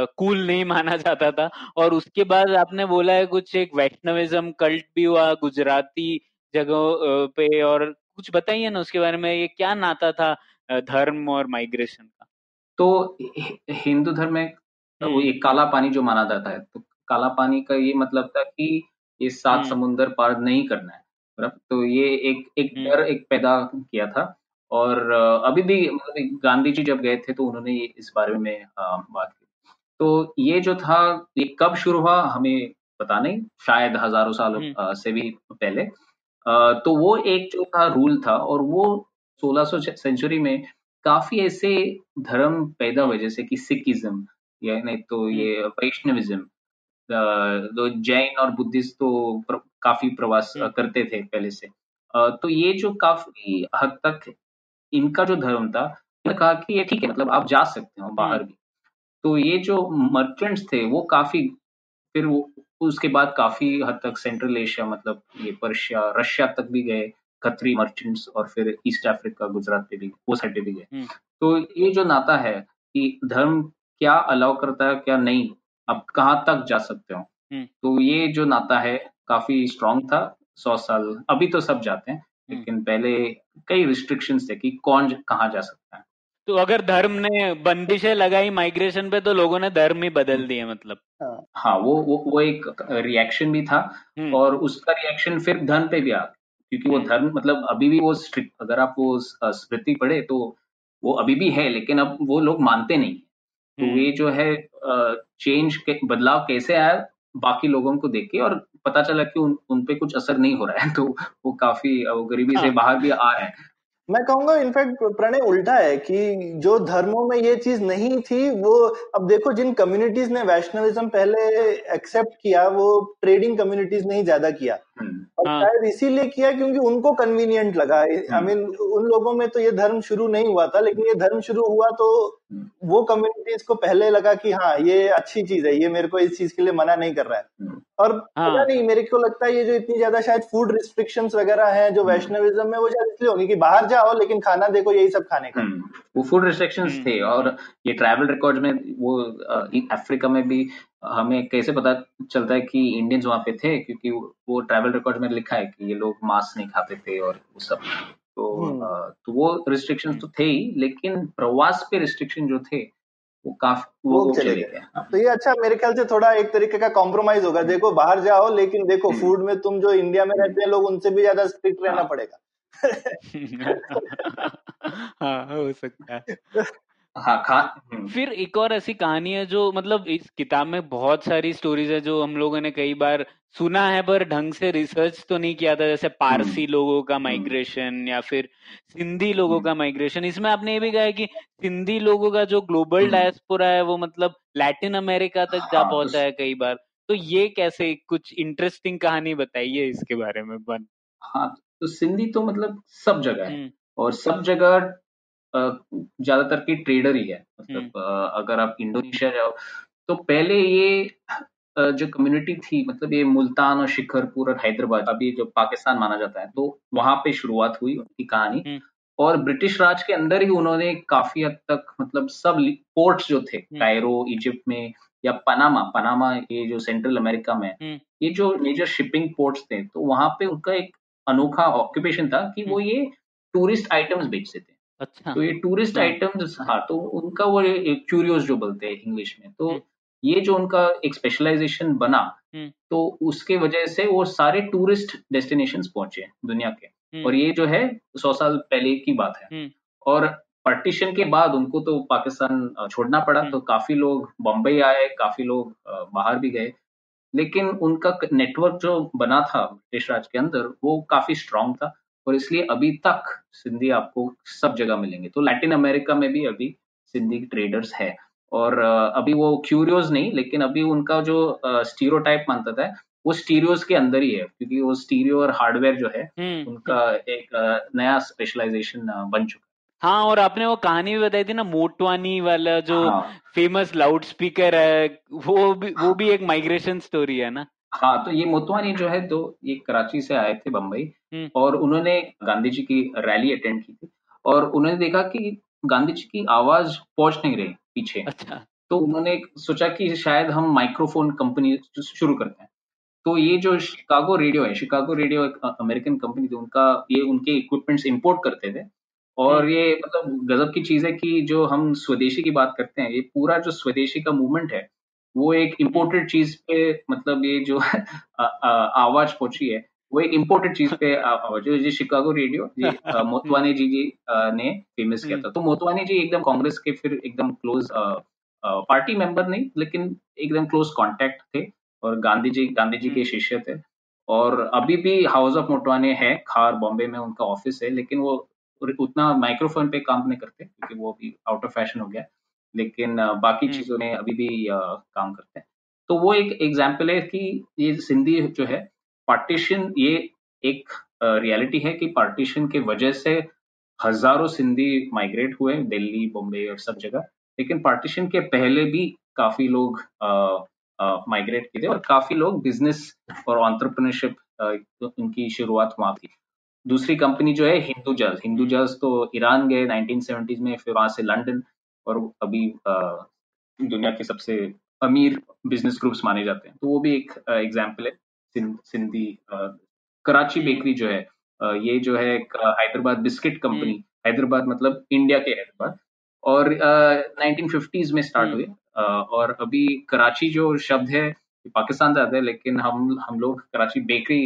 कूल नहीं माना जाता था। और उसके बाद आपने बोला है कुछ एक वैष्णविज्म कल्ट भी हुआ गुजराती जगहों पे और कुछ बताइए ना उसके बारे में ये क्या नाता था धर्म और माइग्रेशन का? तो हिंदू धर्म में वो हम्म ये काला पानी जो माना जाता है तो काला पानी का ये मतलब था कि ये सात हम्म। समुंदर पार नहीं करना है। बराबर। तो ये एक एक हम्म। डर एक पैदा किया था। और अभी भी मतलब गांधी जी जब गए थे तो उन्होंने इस बारे में बात की। तो ये जो था ये कब शुरू हुआ हमें पता नहीं शायद हज़ारों साल हम्म। से भी पहले। तो वो एक जो था रूल था और वो 1600 सेंचुरी में काफ़ी ऐसे धर्म पैदा हम्म हुए जैसे कि सिखिज्म या नहीं तो हम्म। ये वैष्णविज्म तो जैन और बुद्धिस्ट तो काफ़ी प्रवास हम्म। करते थे पहले से। तो ये जो काफ़ी हद तक इनका जो धर्म था कहा कि ये ठीक है मतलब आप जा सकते हो हम्म। बाहर भी। तो ये जो मर्चेंट्स थे वो काफ़ी फिर वो उसके बाद काफ़ी हद तक सेंट्रल एशिया मतलब ये पर्शिया रशिया तक भी गए खत्री मर्चेंट्स और फिर ईस्ट अफ्रीका गुजरात पे भी वो साइड पे भी गए। हम्म। तो ये जो नाता है कि धर्म क्या अलाउ करता है क्या नहीं आप कहाँ तक जा सकते हो? हम्म। तो ये जो नाता है काफ़ी स्ट्रांग था सौ साल अभी तो सब जाते हैं हम्म। लेकिन पहले कई रिस्ट्रिक्शंस थे कि कौन कहाँ जा सकता है। तो अगर धर्म ने बंदिशें लगाई माइग्रेशन पे तो लोगों ने धर्म ही बदल दिए मतलब। हाँ। वो वो वो एक रिएक्शन भी था हम्म। और उसका रिएक्शन फिर धन पे भी आ क्योंकि वो हम्म। धर्म मतलब अभी भी वो स्ट्रिक्ट अगर आप वो स्मृति पढ़े तो वो अभी भी है लेकिन अब वो लोग मानते नहीं। तो हम्म। ये जो है चेंज के बदलाव कैसे आया बाकी लोगों को देख के और पता चला कि उन उन पे कुछ असर नहीं हो रहा है तो वो काफ़ी वो गरीबी से हाँ। बाहर भी आ रहे हैं मैं कहूँगा इनफैक्ट प्रणय उल्टा है कि जो धर्मों में ये चीज़ नहीं थी वो अब देखो जिन कम्युनिटीज ने वैष्णविज्म पहले एक्सेप्ट किया वो ट्रेडिंग कम्युनिटीज ने ही ज़्यादा किया और हाँ। शायद इसीलिए किया क्योंकि उनको कन्वीनियंट लगा आई हम्म। मीन उन लोगों में तो ये धर्म शुरू नहीं हुआ था लेकिन ये धर्म शुरू हुआ तो हम्म। वो कम्युनिटीज को पहले लगा कि हाँ ये अच्छी चीज़ है ये मेरे को इस चीज़ के लिए मना नहीं कर रहा है हम्म। और हाँ। पता नहीं मेरे को लगता है ये जो इतनी ज़्यादा शायद फ़ूड रिस्ट्रिक्शंस वगैरह है जो वैष्णविज्म में वो शायद इसलिए होगी कि बाहर जाओ लेकिन खाना देखो यही सब खाने का हम्म, वो फ़ूड रिस्ट्रिक्शंस हम्म। थे और ये ट्रैवल रिकॉर्ड में वो अफ्रीका में भी हमें कैसे पता चलता है कि इंडियंस वहाँ पे थे क्योंकि वो- ट्रैवल रिकॉर्ड में लिखा है कि ये लोग मांस नहीं खाते थे और वो सब तो हम्म। तो वो रिस्ट्रिक्शंस तो थे ही लेकिन प्रवास पे रिस्ट्रिक्शन जो थे वो काफ़ी वो, वो चले गए। हाँ। तो ये अच्छा मेरे ख्याल से थोड़ा एक तरीके का कॉम्प्रोमाइज होगा देखो बाहर जाओ लेकिन देखो हम्म। फ़ूड में तुम जो इंडिया में रहते हैं लोग उनसे भी ज़्यादा स्ट्रिक्ट रहना हाँ। पड़ेगा हाँ हो सकता है हाँ खा हम्म, फिर एक और ऐसी कहानी है जो मतलब इस किताब में बहुत सारी स्टोरीज है जो हम लोगों ने कई बार सुना है पर ढंग से रिसर्च तो नहीं किया था जैसे पारसी हम्म। लोगों का माइग्रेशन या फिर सिंधी लोगों हम्म। का माइग्रेशन इसमें आपने ये भी कहा है कि सिंधी लोगों का जो ग्लोबल हम्म। डायस्पोरा है वो मतलब लैटिन अमेरिका तक जा हाँ, पहुँचा है कई बार तो ये कैसे कुछ इंटरेस्टिंग कहानी बताइए इसके बारे में बन हाँ तो सिंधी तो मतलब सब जगह है हम्म और सब जगह ज़्यादातर की ट्रेडर ही है हम्म। मतलब अगर आप इंडोनेशिया जाओ तो पहले ये जो कम्युनिटी थी मतलब ये मुल्तान और शिखरपुर और हैदराबाद अभी जो पाकिस्तान माना जाता है तो वहाँ पे शुरुआत हुई उनकी कहानी हम्म। और ब्रिटिश राज के अंदर ही उन्होंने काफ़ी हद तक मतलब सब पोर्ट्स जो थे हम्म। कायरो इजिप्ट में या पनामा पनामा ये जो सेंट्रल अमेरिका में हम्म। ये जो मेजर शिपिंग पोर्ट्स थे तो वहाँ पे उनका एक अनोखा ऑक्यूपेशन था कि वो ये टूरिस्ट आइटम्स बेचते थे अच्छा तो ये टूरिस्ट हाँ। आइटम्स हाँ तो उनका वो एक क्यूरियोस जो बोलते हैं इंग्लिश में तो हम्म। ये जो उनका एक स्पेशलाइजेशन बना हम्म। तो उसके वजह से वो सारे टूरिस्ट डेस्टिनेशन पहुँचे दुनिया के हम्म। और ये जो है सौ साल पहले की बात है। और पार्टीशन के बाद उनको तो पाकिस्तान छोड़ना पड़ा। तो काफ़ी लोग बम्बई आए काफ़ी लोग बाहर भी गए लेकिन उनका नेटवर्क जो बना था ब्रिटिश राज के अंदर वो काफ़ी स्ट्रांग था और इसलिए अभी तक सिंधी आपको सब जगह मिलेंगे। तो लैटिन अमेरिका में भी अभी सिंधी ट्रेडर्स है। और अभी वो क्यूरियोज नहीं लेकिन अभी उनका जो स्टीरियोटाइप मानता था वो स्टीरियोज के अंदर ही है क्योंकि वो स्टीरियो और हार्डवेयर जो है हम्म। उनका एक नया स्पेशलाइजेशन बन चुका हाँ। और आपने वो कहानी भी बताई थी ना मोटवानी वाला जो हाँ। फ़ेमस लाउड स्पीकर है वो भी वो भी एक माइग्रेशन स्टोरी है ना? हाँ तो ये मोतवानी जो है तो ये कराची से आए थे बम्बई हम्म। और उन्होंने गांधी जी की रैली अटेंड की थी और उन्होंने देखा कि गांधी जी की आवाज़ पहुँच नहीं रही पीछे अच्छा तो उन्होंने सोचा कि शायद हम माइक्रोफोन कंपनी शुरू करते हैं तो ये जो शिकागो रेडियो है शिकागो रेडियो एक अमेरिकन कंपनी थी उनका ये उनके इक्विपमेंट्स इंपोर्ट करते थे और हम्म। ये मतलब गजब की चीज़ है कि जो हम स्वदेशी की बात करते हैं ये पूरा जो स्वदेशी का मूवमेंट है वो एक इम्पोर्टेड चीज़ पे मतलब ये जो आ, आ, आवाज़ पहुँची है वो एक इम्पोर्टेड चीज़ पे आवाज़ जो शिकागो रेडियो आ, मोतवानी जी जी ने फ़ेमस किया था। तो मोतवानी जी एकदम कांग्रेस के फिर एकदम क्लोज पार्टी मेंबर नहीं लेकिन एकदम क्लोज कांटेक्ट थे और गांधी जी गांधी जी के शिष्य थे। और अभी भी हाउस ऑफ़ मोटवाने है खार बॉम्बे में उनका ऑफ़िस है लेकिन वो उतना माइक्रोफोन पे काम नहीं करते क्योंकि वो अभी आउट ऑफ़ फ़ैशन हो गया। लेकिन बाकी हम्म। चीज़ों में अभी भी काम करते हैं। तो वो एक एग्ज़ाम्पल है कि ये सिंधी जो है पार्टीशन ये एक रियलिटी है कि पार्टीशन के वजह से हज़ारों सिंधी माइग्रेट हुए दिल्ली बॉम्बे और सब जगह। लेकिन पार्टीशन के पहले भी काफ़ी लोग माइग्रेट किए थे और काफ़ी लोग बिज़नेस और ऑन्टरप्रनरशिप उनकी शुरुआत वहाँ थी दूसरी कंपनी जो है हिंदू जज हिंदू जज तो ईरान गए 1970s में फिर वहाँ से लंदन और अभी दुनिया के सबसे अमीर बिज़नेस ग्रुप्स माने जाते हैं तो वो भी एक एग्ज़ाम्पल है सिं, सिंधी कराची। बेकरी जो है ये जो है एक हैदराबाद बिस्किट कंपनी हम्म। हैदराबाद मतलब इंडिया के हैदराबाद और नाइनटीन फिफ्टीज में स्टार्ट हम्म। हुए और अभी कराची जो शब्द है पाकिस्तान से आता है लेकिन हम हम लोग कराची बेकरी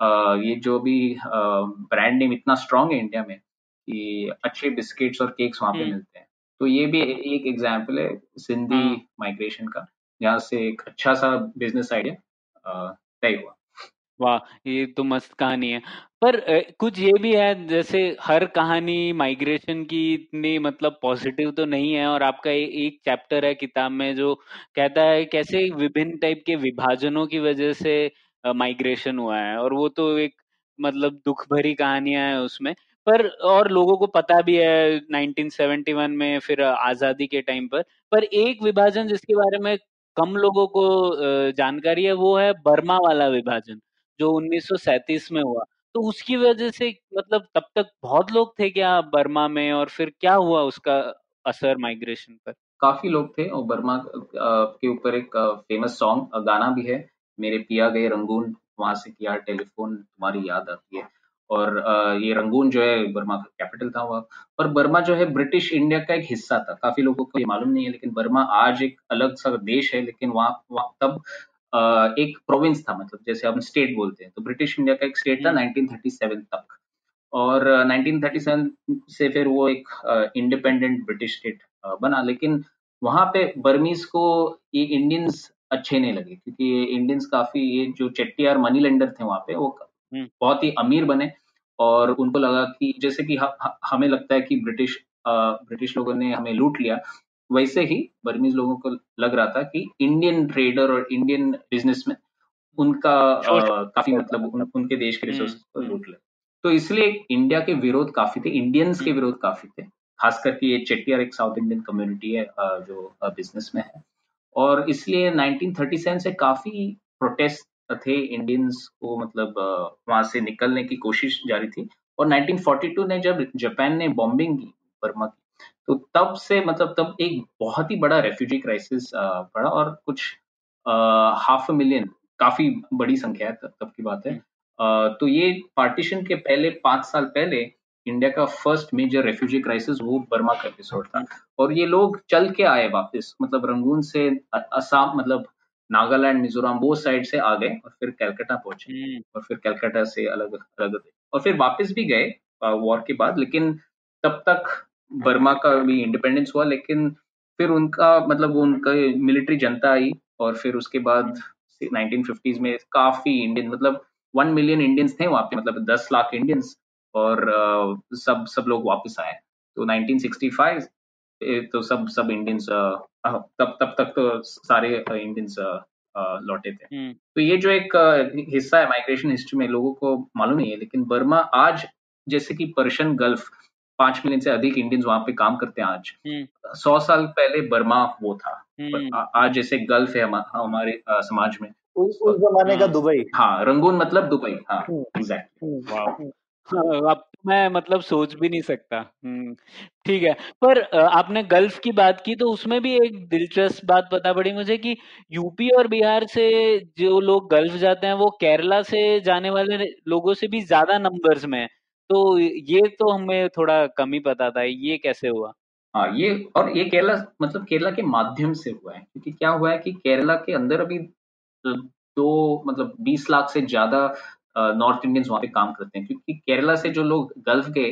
ये जो भी ब्रांड नेम इतना स्ट्रांग है इंडिया में कि अच्छे बिस्किट्स और केक्स वहाँ पे हम्म। मिलते हैं तो ये भी एक एग्ज़ाम्पल है सिंधी हाँ। माइग्रेशन का जहाँ से एक अच्छा सा बिज़नेस आइडिया तय हुआ। वाह ये तो मस्त कहानी है। पर कुछ ये भी है जैसे हर कहानी माइग्रेशन की इतनी मतलब पॉजिटिव तो नहीं है और आपका ए, एक चैप्टर है किताब में जो कहता है कैसे विभिन्न टाइप के विभाजनों की वजह से माइग्रेशन हुआ है। और वो तो एक मतलब दुख भरी कहानियाँ है उसमें। पर और लोगों को पता भी है 1971 में फिर आज़ादी के टाइम पर। पर एक विभाजन जिसके बारे में कम लोगों को जानकारी है, वो है बर्मा वाला विभाजन, जो 1937 में हुआ। तो उसकी वजह से मतलब तब तक बहुत लोग थे क्या बर्मा में और फिर क्या हुआ उसका असर माइग्रेशन पर? काफ़ी लोग थे और बर्मा के ऊपर एक फ़ेमस सॉन्ग गाना भी है, मेरे पिया गए रंगून, वहाँ से किया टेलीफोन, तुम्हारी याद आती है। और ये रंगून जो है बर्मा का कैपिटल था वहाँ। और बर्मा जो है ब्रिटिश इंडिया का एक हिस्सा था। काफ़ी लोगों को ये मालूम नहीं है लेकिन बर्मा आज एक अलग सा देश है लेकिन वहाँ वहाँ तब एक प्रोविंस था मतलब जैसे हम स्टेट बोलते हैं। तो ब्रिटिश इंडिया का एक स्टेट था 1937 तक। और अ, 1937 से फिर वो एक इंडिपेंडेंट ब्रिटिश स्टेट बना। लेकिन वहाँ पे बर्मीज को ये इंडियंस अच्छे नहीं लगे क्योंकि ये इंडियंस काफ़ी ये जो चेट्टियार मनी लेंडर थे वहाँ पे वो हम्म। बहुत ही अमीर बने और उनको लगा कि जैसे कि ह, ह, हमें लगता है कि ब्रिटिश ब्रिटिश लोगों ने हमें लूट लिया वैसे ही बर्मीज लोगों को लग रहा था कि इंडियन ट्रेडर और इंडियन बिजनेसमैन उनका अ, काफ़ी मतलब उन, उनके देश के रिसोर्स को हम्म। लूट ले तो इसलिए इंडिया के विरोध काफ़ी थे इंडियंस के हम्म। विरोध काफ़ी थे खास करके ये चेट्टियार एक साउथ इंडियन कम्युनिटी है जो बिज़नेस में है और इसलिए 1937 से काफ़ी प्रोटेस्ट थे इंडियंस को मतलब वहाँ से निकलने की कोशिश जारी थी। और 1942 ने जब जापान ने बॉम्बिंग की बर्मा की तो तब से मतलब तब एक बहुत ही बड़ा रेफ्यूजी क्राइसिस पड़ा और कुछ हाफ़ मिलियन काफ़ी बड़ी संख्या है तब की बात है। तो ये पार्टीशन के पहले पाँच साल पहले इंडिया का फ़र्स्ट मेजर रेफ्यूजी क्राइसिस वो बर्मा का एपिसोड था। और ये लोग चल के आए वापस मतलब रंगून से असम मतलब नागालैंड मिजोरम वो साइड से आ गए और फिर कैलकाटा पहुँचे। और फिर कैलकाटा से अलग अलग और फिर वापस भी गए वॉर के बाद लेकिन तब तक बर्मा का भी इंडिपेंडेंस हुआ लेकिन फिर उनका मतलब वो उनका मिलिट्री जनता आई और फिर उसके बाद 1950s में काफ़ी इंडियन मतलब वन मिलियन इंडियंस थे वहाँ पे मतलब दस लाख इंडियंस और सब सब लोग वापस आए। तो 1965 तो सब सब इंडियंस तब तब तक तो सारे इंडियंस लौटे थे। तो ये जो एक हिस्सा है माइग्रेशन हिस्ट्री में लोगों को मालूम नहीं है लेकिन बर्मा आज जैसे कि पर्शियन गल्फ पाँच मिलियन से अधिक इंडियंस वहाँ पे काम करते हैं आज। सौ साल पहले बर्मा वो था। आज जैसे गल्फ है हमारे समाज में। उस उस जमाने का दुबई। हाँ रंगून मतलब दुबई। हाँ एग्जैक्टली अब मैं मतलब सोच भी नहीं सकता। ठीक है। पर आपने गल्फ की बात की तो उसमें भी एक दिलचस्प बात पता पड़ी मुझे कि यूपी और बिहार से जो लोग गल्फ जाते हैं, वो केरला से जाने वाले लोगों से भी ज़्यादा नंबर्स में है। तो ये तो हमें थोड़ा कम ही पता था, ये कैसे हुआ? हाँ ये और ये केरला मतलब केरला के माध्यम से हुआ है, क्योंकि क्या हुआ है कि केरला के अंदर अभी दो मतलब बीस लाख से ज़्यादा नॉर्थ इंडियंस वहाँ पे काम करते हैं। क्योंकि केरला से जो लोग गल्फ गए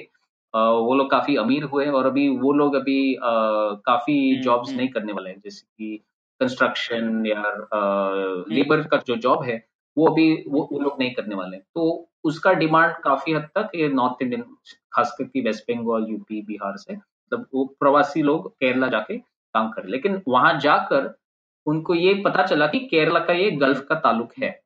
वो लोग काफ़ी अमीर हुए और अभी वो लोग अभी काफ़ी जॉब्स नहीं करने वाले हैं। जैसे कि कंस्ट्रक्शन या लेबर का जो जॉब है वो अभी वो वो लोग नहीं करने वाले हैं। तो उसका डिमांड काफ़ी हद तक ये नॉर्थ इंडियन खास करके वेस्ट बंगाल यूपी बिहार से मतलब वो प्रवासी लोग केरला जाके काम कर लेकिन वहाँ जाकर उनको ये पता चला कि केरला का ये गल्फ का ताल्लुक है।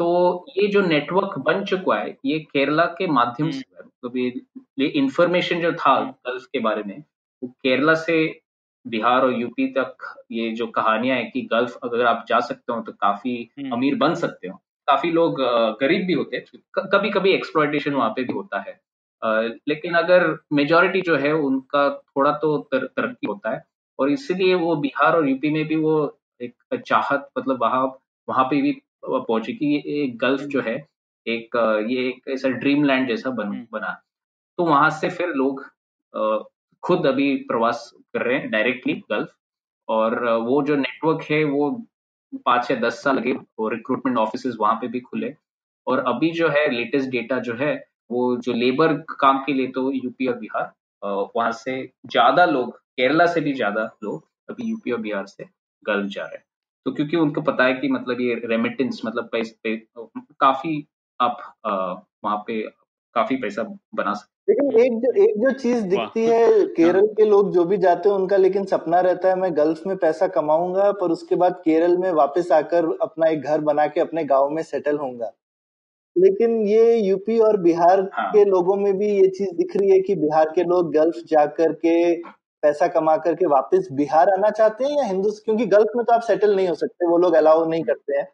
तो ये जो नेटवर्क बन चुका है ये केरला के माध्यम से मतलब ये इंफॉर्मेशन जो था गल्फ के बारे में वो केरला से बिहार और यूपी तक ये जो कहानियाँ है कि गल्फ अगर आप जा सकते हो तो काफ़ी अमीर बन सकते हो। काफ़ी लोग गरीब भी होते हैं। कभी कभी एक्सप्लॉयटेशन वहाँ पे भी होता है। लेकिन अगर मेजोरिटी जो है उनका थोड़ा तो तर, तरक्की होता है। और इसलिए वो बिहार और यूपी में भी वो एक चाहत मतलब वहाँ वहाँ पे भी पहुँची कि ये गल्फ जो है एक ये एक ऐसा ड्रीम लैंड जैसा बन बना। तो वहाँ से फिर लोग खुद अभी प्रवास कर रहे हैं डायरेक्टली गल्फ और वो जो नेटवर्क है वो पाँच या दस साल लगे वो रिक्रूटमेंट ऑफ़िस वहाँ पे भी खुले। और अभी जो है लेटेस्ट डेटा जो है वो जो लेबर काम के लिए तो यूपी और बिहार वहाँ से ज़्यादा लोग केरला से भी ज़्यादा लोग अभी यूपी और बिहार से गल्फ जा रहे हैं। तो क्योंकि उनको पता है कि मतलब ये रेमिटेंस मतलब पैसे पे, काफ़ी आप वहाँ पे काफ़ी पैसा बना सकते लेकिन एक जो एक जो चीज़ दिखती है केरल के लोग जो भी जाते हैं उनका लेकिन सपना रहता है मैं गल्फ में पैसा कमाऊँगा पर उसके बाद केरल में वापस आकर अपना एक घर बना के अपने गाँव में सेटल होऊँगा लेकिन ये यूपी और बिहार हाँ. के लोगों में भी ये चीज़ दिख रही है कि बिहार के लोग गल्फ जाकर के पैसा कमा करके वापस बिहार आना चाहते हैं या हिंदुस्तान क्योंकि गल्फ में तो आप सेटल नहीं हो सकते वो लोग अलाउ नहीं करते हैं।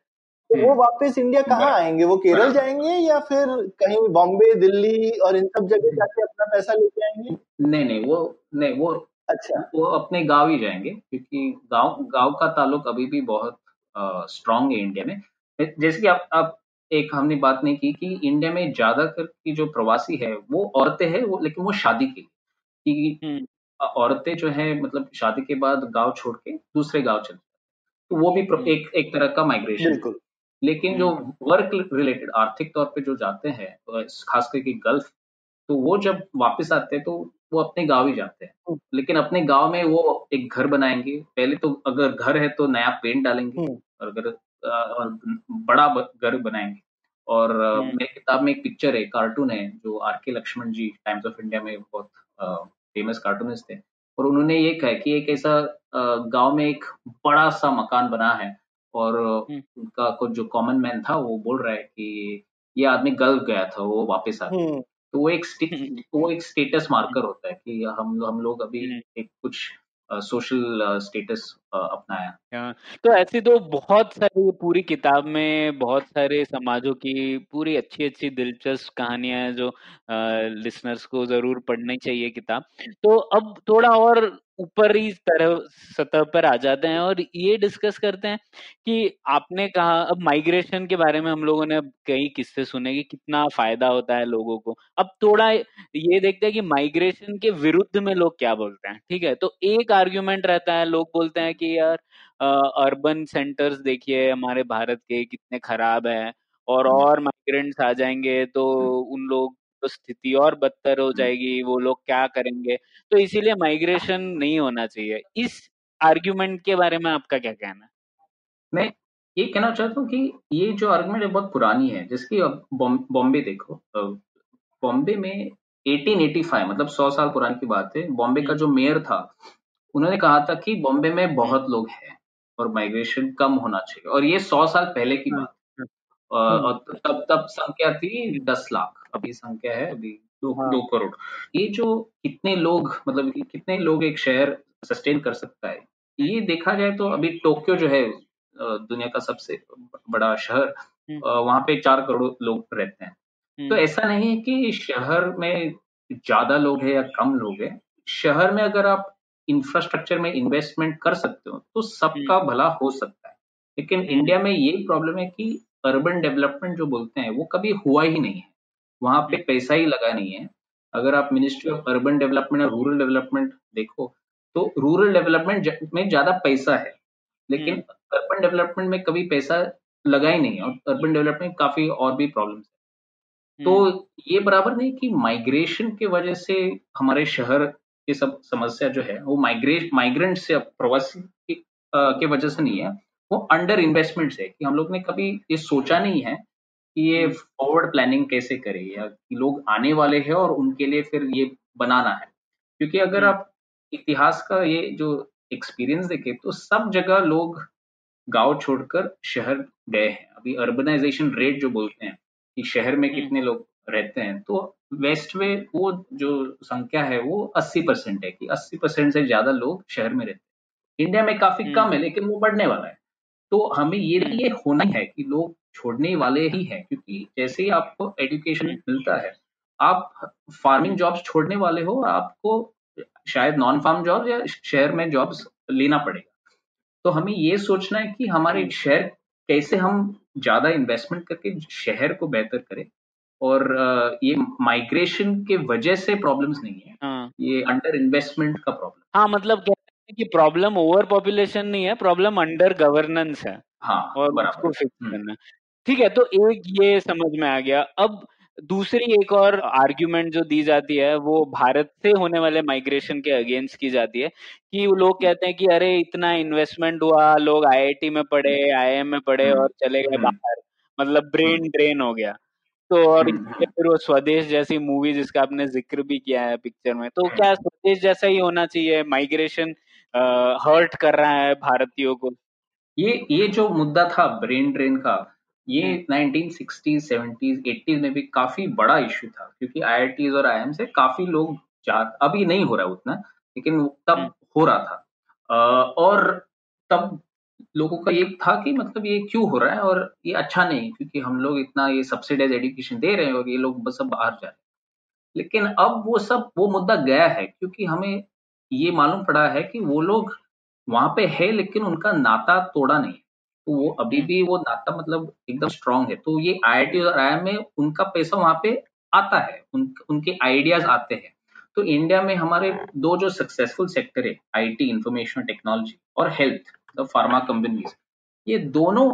तो वो हम्म। वापस इंडिया कहाँ आएँगे? वो केरल जाएँगे या फिर कहीं बॉम्बे दिल्ली और इन सब जगह जाके अपना पैसा लेके आएँगे? नहीं नहीं वो नहीं वो अच्छा। वो अपने गाँव ही जाएँगे क्योंकि गाँव गाँव का ताल्लुक अभी भी बहुत स्ट्रांग है इंडिया में। जैसे कि आप आप एक हमने बात नहीं की कि इंडिया में ज़्यादातर की जो प्रवासी है वो औरतें हैं वो लेकिन वो शादी के लिए। कि हम्म। औरतें जो है मतलब शादी के बाद गाँव छोड़ के दूसरे गाँव चले तो वो भी हम्म। एक एक तरह का माइग्रेशन लेकिन जो वर्क हम्म। रिलेटेड आर्थिक तौर पे जो जाते हैं खास करके गल्फ तो वो जब वापस आते हैं तो वो अपने गाँव ही जाते हैं हम्म। लेकिन अपने गाँव में वो एक घर बनाएँगे पहले तो अगर घर है तो नया पेंट डालेंगे। और अगर बड़ा घर बनाएँगे और मेरी किताब में एक पिक्चर है कार्टून है जो R K Laxman ji Times of India में बहुत फ़ेमस कार्टूनिस्ट थे और उन्होंने ये कहा कि एक ऐसा गाँव में एक बड़ा सा मकान बना है और हम्म। उनका कुछ जो कॉमन मैन था वो बोल रहा है कि ये आदमी गल्फ गया था वो वापस आ गया हम्म। तो वो एक हम्म। वो एक स्टेटस मार्कर होता है कि हम हम लोग अभी एक कुछ सोशल स्टेटस अपनाया। तो ऐसी तो बहुत सारी पूरी किताब में बहुत सारे समाजों की पूरी अच्छी अच्छी दिलचस्प कहानियाँ हैं जो लिसनर्स को ज़रूर पढ़नी चाहिए किताब। तो अब थोड़ा और ऊपरी तरह, सतह पर आ जाते हैं और ये डिस्कस करते हैं कि आपने कहा, अब माइग्रेशन के बारे में हम लोगों ने कई किस्से सुने कि कितना फ़ायदा होता है लोगों को। अब थोड़ा ये देखते हैं कि माइग्रेशन के विरुद्ध में लोग क्या बोलते हैं, ठीक है? तो एक आर्ग्यूमेंट रहता है, लोग बोलते हैं कि यार अर्बन सेंटर्स देखिए हमारे भारत के कितने खराब है और हम्म। और माइग्रेंट्स आ जाएँगे तो हम्म। उन लोग तो स्थिति और बदतर हो जाएगी वो लोग क्या करेंगे? तो इसीलिए माइग्रेशन नहीं होना चाहिए। इस आर्ग्यूमेंट के बारे में आपका क्या कहना है? मैं ये कहना चाहता हूँ कि ये जो आर्गुमेंट है बहुत पुरानी है जिसकी बॉम्बे देखो। बॉम्बे में 1885 मतलब 100 साल पुरानी की बात है। बॉम्बे का जो मेयर था उन्होंने कहा था कि बॉम्बे में बहुत लोग हैं और माइग्रेशन कम होना चाहिए। और ये सौ साल पहले की बात और तब तब संख्या थी दस लाख। अभी संख्या है अभी दो हाँ. दो करोड़। ये जो कितने लोग मतलब कितने लोग एक शहर सस्टेन कर सकता है ये देखा जाए तो अभी टोक्यो जो है दुनिया का सबसे बड़ा शहर हम्म। वहाँ पे चार करोड़ लोग रहते हैं। तो हम्म। ऐसा नहीं है कि शहर में ज़्यादा लोग हैं या कम लोग हैं। शहर में अगर आप इंफ्रास्ट्रक्चर में इन्वेस्टमेंट कर सकते हो तो सबका। भला हो सकता है लेकिन इंडिया में ये प्रॉब्लम है कि अर्बन डेवलपमेंट जो बोलते हैं वो कभी हुआ ही नहीं है वहाँ पे पैसा ही लगा नहीं है अगर आप मिनिस्ट्री ऑफ़ अर्बन डेवलपमेंट और रूरल डेवलपमेंट देखो तो रूरल डेवलपमेंट में ज़्यादा पैसा है लेकिन अर्बन हम्म। डेवलपमेंट में कभी पैसा लगा ही नहीं है और अर्बन डेवलपमेंट काफ़ी और भी प्रॉब्लम है तो हम्म। ये बराबर नहीं कि माइग्रेशन के वजह से हमारे शहर की सब समस्या जो है वो माइग्रेट माइग्रेंट से प्रवासी के वजह से नहीं है वो अंडर इन्वेस्टमेंट है कि हम लोग ने कभी ये सोचा नहीं है कि ये फॉरवर्ड प्लानिंग कैसे करें या कि लोग आने वाले हैं और उनके लिए फिर ये बनाना है क्योंकि अगर हम्म। आप इतिहास का ये जो एक्सपीरियंस देखें तो सब जगह लोग गाँव छोड़कर शहर गए हैं अभी अर्बनाइजेशन रेट जो बोलते हैं कि शहर में हम्म। कितने लोग रहते हैं तो वेस्ट में वो जो संख्या है वो 80 परसेंट है कि 80 परसेंट से ज़्यादा लोग शहर में रहते हैं इंडिया में काफ़ी कम है हम्म। लेकिन वो बढ़ने वाला है तो हमें ये हम्म। ये होना है कि लोग छोड़ने वाले ही हैं क्योंकि जैसे ही आपको एजुकेशन हम्म। मिलता है आप फ़ार्मिंग जॉब्स छोड़ने वाले हो आपको शायद नॉन फार्म जॉब या शहर में जॉब्स लेना पड़ेगा तो हमें ये सोचना है कि हमारे हम्म। शहर कैसे हम ज़्यादा इन्वेस्टमेंट करके शहर को बेहतर करें और ये माइग्रेशन के वजह से प्रॉब्लम्स नहीं है। हाँ. ये अंडर इन्वेस्टमेंट का प्रॉब्लम हाँ मतलब कि प्रॉब्लम ओवर पॉपुलेशन नहीं है प्रॉब्लम अंडर गवर्नेंस है। हाँ और उसको फिक्स हम्म। करना ठीक है तो एक ये समझ में आ गया। अब दूसरी एक और आर्ग्यूमेंट जो दी जाती है वो भारत से होने वाले माइग्रेशन के अगेंस्ट की जाती है कि वो लोग कहते हैं कि अरे इतना इन्वेस्टमेंट हुआ लोग आईआईटी में पढ़े आईआईएम में पढ़े और चले गए बाहर। मतलब ब्रेन ड्रेन हो गया। तो और फिर वो स्वदेश जैसी मूवी जिसका आपने ज़िक्र भी किया है पिक्चर में तो क्या स्वदेश जैसा ही होना चाहिए? माइग्रेशन हर्ट कर रहा है भारतीयों को। ये ये जो मुद्दा था ब्रेन ड्रेन का ये 1960s, 70s, 80s में भी काफ़ी बड़ा इश्यू था क्योंकि आई और आईएम से काफ़ी लोग जा अभी नहीं हो रहा उतना लेकिन तब हम्म। हो रहा था। और तब लोगों का ये था कि मतलब ये क्यों हो रहा है और ये अच्छा नहीं क्योंकि हम लोग इतना ये सब्सिडाइज एजुकेशन दे रहे हैं और ये लोग बस सब बाहर जा रहे हैं। लेकिन अब वो सब वो मुद्दा गया है क्योंकि हमें ये मालूम पड़ा है कि वो लोग वहाँ पे है लेकिन उनका नाता तोड़ा नहीं तो वो अभी भी वो नाता मतलब एकदम स्ट्रांग है। तो ये आईआईटी और आई में उनका पैसा वहाँ पे आता है उन, उनके आइडियाज़ आते हैं। तो इंडिया में हमारे दो जो सक्सेसफुल सेक्टर है आईटी इंफॉर्मेशन टेक्नोलॉजी और हेल्थ फार्मा कंपनीज़ ये दोनों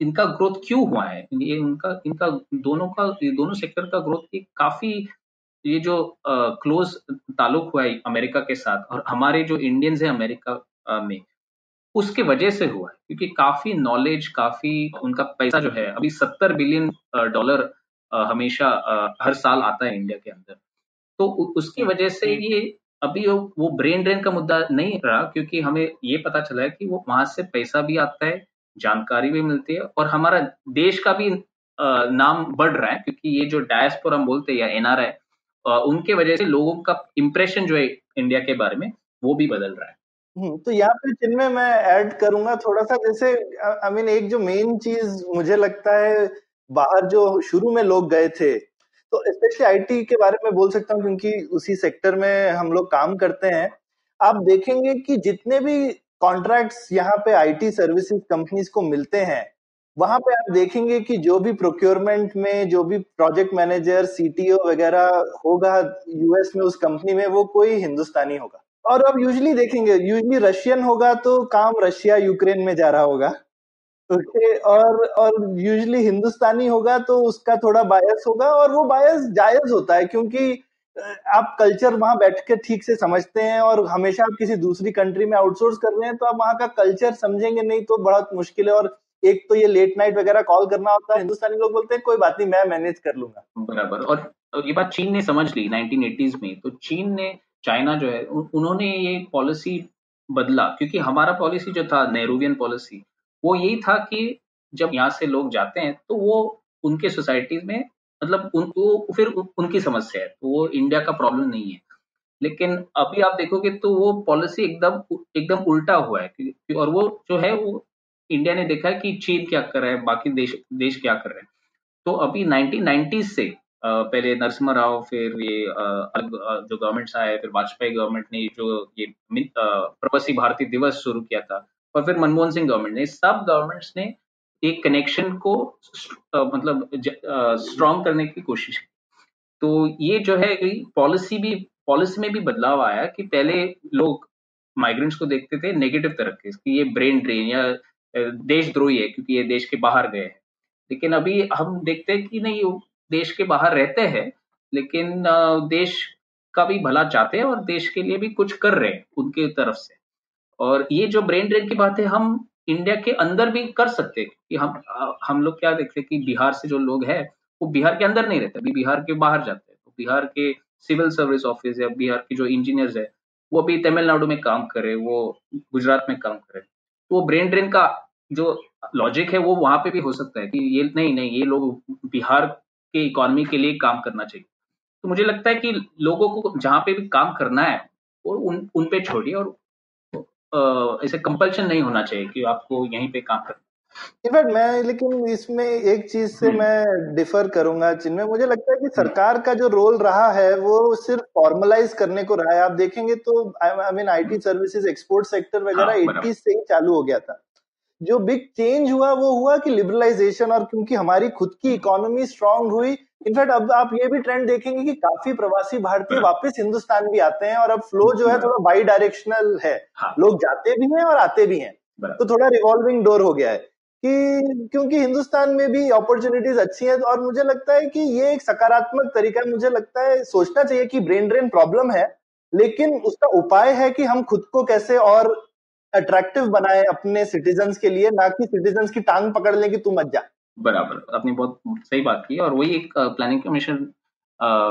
इनका ग्रोथ क्यों हुआ है? ये इनका इनका दोनों का ये दोनों सेक्टर का ग्रोथ ये काफ़ी ये जो क्लोज ताल्लुक हुआ है अमेरिका के साथ और हमारे जो इंडियंस है अमेरिका में उसके वजह से हुआ है क्योंकि काफ़ी नॉलेज काफ़ी उनका पैसा जो है अभी सत्तर बिलियन डॉलर हमेशा हर साल आता है इंडिया के अंदर। तो उसकी वजह से ये अभी वो वो ब्रेन ड्रेन का मुद्दा नहीं रहा क्योंकि हमें ये पता चला है कि वो वहाँ से पैसा भी आता है जानकारी भी मिलती है और हमारा देश का भी नाम बढ़ रहा है क्योंकि ये जो डायस्पोर हम बोलते हैं या एनआरआई उनके वजह से लोगों का इम्प्रेशन जो है इंडिया के बारे में वो भी बदल रहा है। हम्म, तो यहाँ पे जिनमें मैं ऐड करूँगा थोड़ा सा जैसे आई मीन एक जो मेन चीज़ मुझे लगता है बाहर जो शुरू में लोग गए थे तो स्पेशली आईटी के बारे में बोल सकता हूँ, क्योंकि उसी सेक्टर में हम लोग काम करते हैं। आप देखेंगे कि जितने भी कॉन्ट्रैक्ट्स यहाँ पे आईटी सर्विसेज़ कंपनीज़ को मिलते हैं, वहाँ पे आप देखेंगे कि जो भी प्रोक्योरमेंट में, जो भी प्रोजेक्ट मैनेजर सीटीओ वगैरह होगा यूएस में उस कंपनी में, वो कोई हिंदुस्तानी होगा। और आप यूजली देखेंगे यूजली रशियन होगा तो काम रशिया यूक्रेन में जा रहा होगा। ओके, और और यूजली हिंदुस्तानी होगा तो उसका थोड़ा बायस होगा और वो बायस जायज़ होता है क्योंकि आप कल्चर वहाँ बैठ के ठीक से समझते हैं और हमेशा आप किसी दूसरी कंट्री में आउटसोर्स कर रहे हैं तो आप वहाँ का कल्चर समझेंगे नहीं तो बहुत मुश्किल है और एक तो ये लेट नाइट वगैरह कॉल करना होता है, हिंदुस्तानी लोग बोलते हैं, कोई बात नहीं, मैं मैनेज कर लूँगा. बराबर, और ये बात चीन ने समझ ली 1980s में तो चीन ने, चाइना जो है उन्होंने ये पॉलिसी बदला, क्योंकि हमारा पॉलिसी जो था नेहरूवियन पॉलिसी वो यही था कि जब यहाँ से लोग जाते हैं तो वो उनके सोसाइटीज में मतलब उनको फिर उनकी समस्या है तो वो इंडिया का प्रॉब्लम नहीं है। लेकिन अभी आप देखोगे तो वो पॉलिसी एकदम एकदम उल्टा हुआ है और वो जो है वो इंडिया ने देखा है कि चीन क्या कर रहा है, बाकी देश देश क्या कर रहे हैं। तो अभी 1990 से पहले नरसिम्हा राव, फिर ये अलग जो गवर्नमेंट्स आए, फिर वाजपेयी गवर्नमेंट ने जो ये प्रवासी भारतीय दिवस शुरू किया था और फिर मनमोहन सिंह गवर्नमेंट ने सब गवर्नमेंट्स ने एक कनेक्शन को आ, मतलब स्ट्रॉन्ग करने की कोशिश की। तो ये जो है पॉलिसी भी पॉलिसी में भी बदलाव आया कि पहले लोग माइग्रेंट्स को देखते थे नेगेटिव तरह के ये ब्रेन ड्रेन या देशद्रोही है क्योंकि ये देश के बाहर गए हैं। लेकिन अभी हम देखते हैं कि नहीं वो देश के बाहर रहते हैं लेकिन देश का भी भला चाहते हैं और देश के लिए भी कुछ कर रहे हैं उनके तरफ़ से। और ये जो ब्रेन ड्रेन की बात है हम इंडिया के अंदर भी कर सकते हैं, कि हम हम लोग क्या देखते हैं कि बिहार से जो लोग हैं, वो बिहार के अंदर नहीं रहते, अभी बिहार के बाहर जाते हैं। तो बिहार के सिविल सर्विस ऑफ़िस या बिहार के जो इंजीनियर्स है, वो अभी तमिलनाडु में काम करे वो गुजरात में काम करे तो वो ब्रेन ड्रेन का जो लॉजिक है, वो वहाँ पे भी हो सकता है कि ये, नहीं नहीं, ये लोग बिहार के इकोनॉमी के लिए काम करना चाहिए। तो मुझे लगता है कि लोगों को जहाँ पे भी काम करना है, वो उन उन पे छोड़िए और ऐसे कंपल्शन नहीं होना चाहिए कि आपको यहीं पे काम करना। इनफैक्ट मैं लेकिन इसमें एक चीज़ से हम्म। मैं डिफर करूँगा जिनमें मुझे लगता है कि हम्म। सरकार का जो रोल रहा है वो सिर्फ़ फॉर्मलाइज करने को रहा है। आप देखेंगे तो I mean IT services export sector वगैरह एट्टी हाँ, से ही चालू हो गया था। जो बिग चेंज हुआ वो हुआ कि लिबरलाइजेशन और क्योंकि हमारी खुद की इकोनॉमी स्ट्रांग हुई इनफैक्ट अब आप ये भी ट्रेंड देखेंगे कि काफ़ी प्रवासी भारतीय वापस हिंदुस्तान भी आते हैं और अब फ्लो जो है थोड़ा बाई डायरेक्शनल है। हाँ। लोग जाते भी हैं और आते भी हैं। तो थोड़ा रिवॉल्विंग डोर हो गया है कि क्योंकि हिंदुस्तान में भी अपॉर्चुनिटीज़ अच्छी हैं और मुझे लगता है कि ये एक सकारात्मक तरीका है। मुझे लगता है सोचना चाहिए कि ब्रेन ड्रेन प्रॉब्लम है लेकिन उसका उपाय है कि हम खुद को कैसे और अट्रैक्टिव बनाए अपने सिटीजन्स के लिए ना कि सिटीजन की टांग पकड़ लें कि तू मत जा। बराबर। आपने बहुत सही बात की और वही एक प्लानिंग कमीशन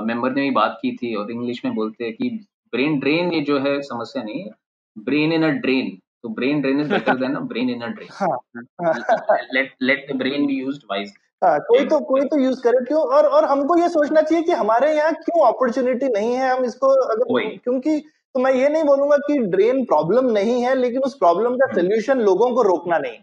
मेंबर ने भी बात की थी और इंग्लिश में बोलते हैं कि ब्रेन ड्रेन ये जो है समस्या नहीं है। ब्रेन इन अ ड्रेन तो brain drain is better than a brain in a drain let let the brain be used wise कोई तो कोई तो यूज़ करे क्यों? और और हमको ये सोचना चाहिए कि हमारे यहाँ क्यों अपॉर्चुनिटी नहीं है? हम इसको अगर क्योंकि तो मैं ये नहीं बोलूँगा कि ड्रेन प्रॉब्लम नहीं है लेकिन उस प्रॉब्लम का सोल्यूशन। लोगों को रोकना नहीं।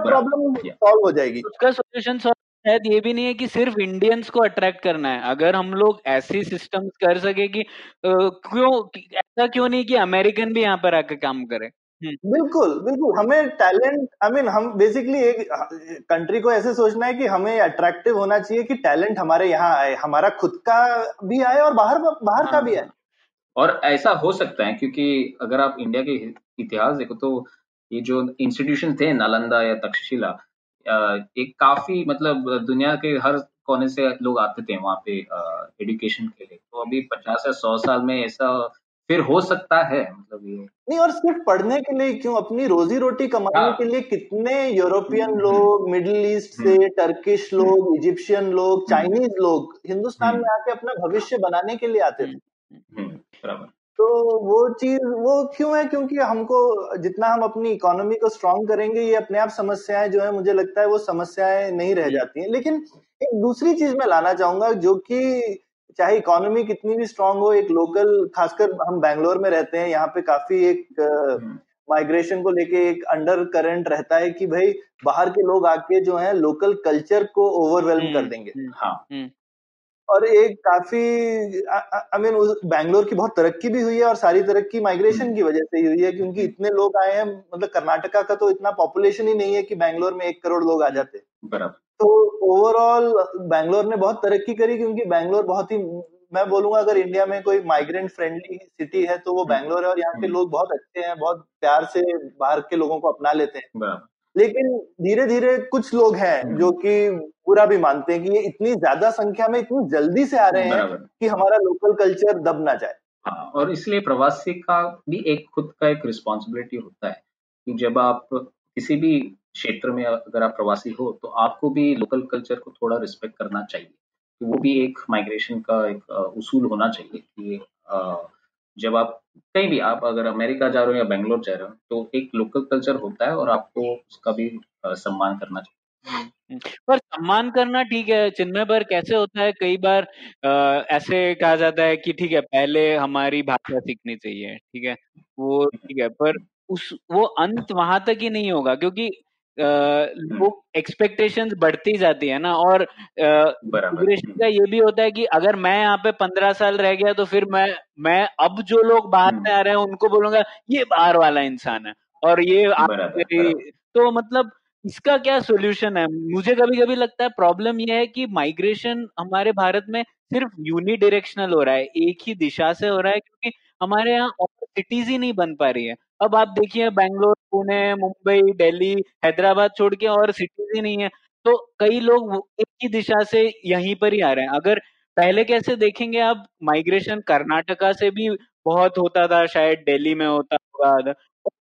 प्रॉब्लम सॉल्व हो जाएगी। उसका सोल्यूशन शायद ये भी नहीं है कि सिर्फ़ इंडियंस को अट्रैक्ट करना है। अगर हम लोग ऐसी सिस्टम कर सके कि क्यों ऐसा क्यों नहीं कि अमेरिकन भी यहाँ पर आकर काम करे? हम्म। बिल्कुल बिल्कुल। हमें टैलेंट आई मीन हम बेसिकली एक कंट्री को ऐसे सोचना है कि हमें अट्रैक्टिव होना चाहिए कि टैलेंट हमारे यहाँ आए हमारा खुद का भी आए और बाहर बाहर का भी आए। हाँ। और ऐसा हो सकता है क्योंकि अगर आप इंडिया के इतिहास देखो तो ये जो इंस्टीट्यूशन थे नालंदा या तक्षशिला एक काफ़ी मतलब दुनिया के हर कोने से लोग आते थे वहाँ पे एजुकेशन के लिए। तो अभी पचास या सौ साल में ऐसा फिर हो सकता है मतलब ये। नहीं और सिर्फ़ पढ़ने के लिए क्यों? अपनी रोजी रोटी कमाने हाँ। के लिए कितने यूरोपियन हम्म, लोग मिडिल ईस्ट से टर्किश हम्म। लोग इजिप्शियन लोग चाइनीज़ हम्म। लोग हिंदुस्तान में आके अपना भविष्य बनाने के लिए आते थे। तो वो चीज़ वो क्यों है? क्योंकि हमको जितना हम अपनी इकोनॉमी को स्ट्रांग करेंगे ये अपने आप समस्याएँ जो है मुझे लगता है वो समस्याएँ नहीं रह जाती हैं। लेकिन एक दूसरी चीज़ मैं लाना चाहूँगा जो कि चाहे इकोनॉमी कितनी भी स्ट्रांग हो एक लोकल खासकर हम बैंगलोर में रहते हैं यहाँ पे काफ़ी एक माइग्रेशन को लेके एक अंडर करंट रहता है कि भाई बाहर के लोग आके जो है लोकल कल्चर को ओवरवेलम कर देंगे। हाँ। और एक काफ़ी आई मीन बैंगलोर की बहुत तरक्की भी हुई है और सारी तरक्की माइग्रेशन की वजह से ही हुई है क्योंकि इतने लोग आए हैं मतलब कर्नाटका का तो इतना पॉपुलेशन ही नहीं है कि बैंगलोर में एक करोड़ लोग आ जाते। बराबर। तो ओवरऑल बैंगलोर ने बहुत तरक्की करी क्योंकि बैंगलोर बहुत ही मैं बोलूँगा अगर इंडिया में कोई माइग्रेंट फ्रेंडली सिटी है तो वो बैंगलोर है और यहाँ के लोग बहुत अच्छे हैं बहुत प्यार से बाहर के लोगों को अपना लेते हैं। लेकिन धीरे धीरे कुछ लोग हैं हम्म। जो कि पूरा भी मानते हैं कि ये इतनी ज़्यादा संख्या में इतनी जल्दी से आ रहे हैं कि हमारा लोकल कल्चर दब ना जाए। हाँ और इसलिए प्रवासी का भी एक खुद का एक रिस्पॉन्सिबिलिटी होता है कि जब आप किसी भी क्षेत्र में अगर आप प्रवासी हो तो आपको भी लोकल कल्चर को थोड़ा रिस्पेक्ट करना चाहिए। तो वो भी एक माइग्रेशन का एक उसूल होना चाहिए कि जब आप कहीं भी आप अगर अमेरिका जा रहे हो या बेंगलोर जा रहे हो तो एक लोकल कल्चर होता है और आपको उसका भी सम्मान करना चाहिए। हम्म, हम्म। पर सम्मान करना ठीक है चिन्मय पर कैसे होता है? कई बार आ, ऐसे कहा जाता है कि ठीक है पहले हमारी भाषा सीखनी चाहिए ठीक है? वो ठीक है पर उस वो अंत वहाँ तक ही नहीं होगा क्योंकि एक्सपेक्टेशंस बढ़ती जाती है ना और इमिग्रेशन का ये भी होता है कि अगर मैं यहाँ पे पंद्रह साल रह गया तो फिर मैं मैं अब जो लोग बाहर से आ रहे हैं उनको बोलूँगा ये बाहर वाला इंसान है। और ये आप तो मतलब इसका क्या सोल्यूशन है? मुझे कभी कभी लगता है प्रॉब्लम ये है कि माइग्रेशन हमारे भारत में सिर्फ़ यूनि डिरेक्शनल हो रहा है एक ही दिशा से हो रहा है क्योंकि हमारे यहाँ और सिटीज़ ही नहीं बन पा रही है। अब आप देखिए, बैंगलोर, पुणे, मुंबई, दिल्ली, हैदराबाद छोड़ के और सिटीज़ ही नहीं है। तो कई लोग एक ही दिशा से यहीं पर ही आ रहे हैं। अगर पहले कैसे देखेंगे आप माइग्रेशन कर्नाटका से भी बहुत होता था, शायद दिल्ली में होता होगा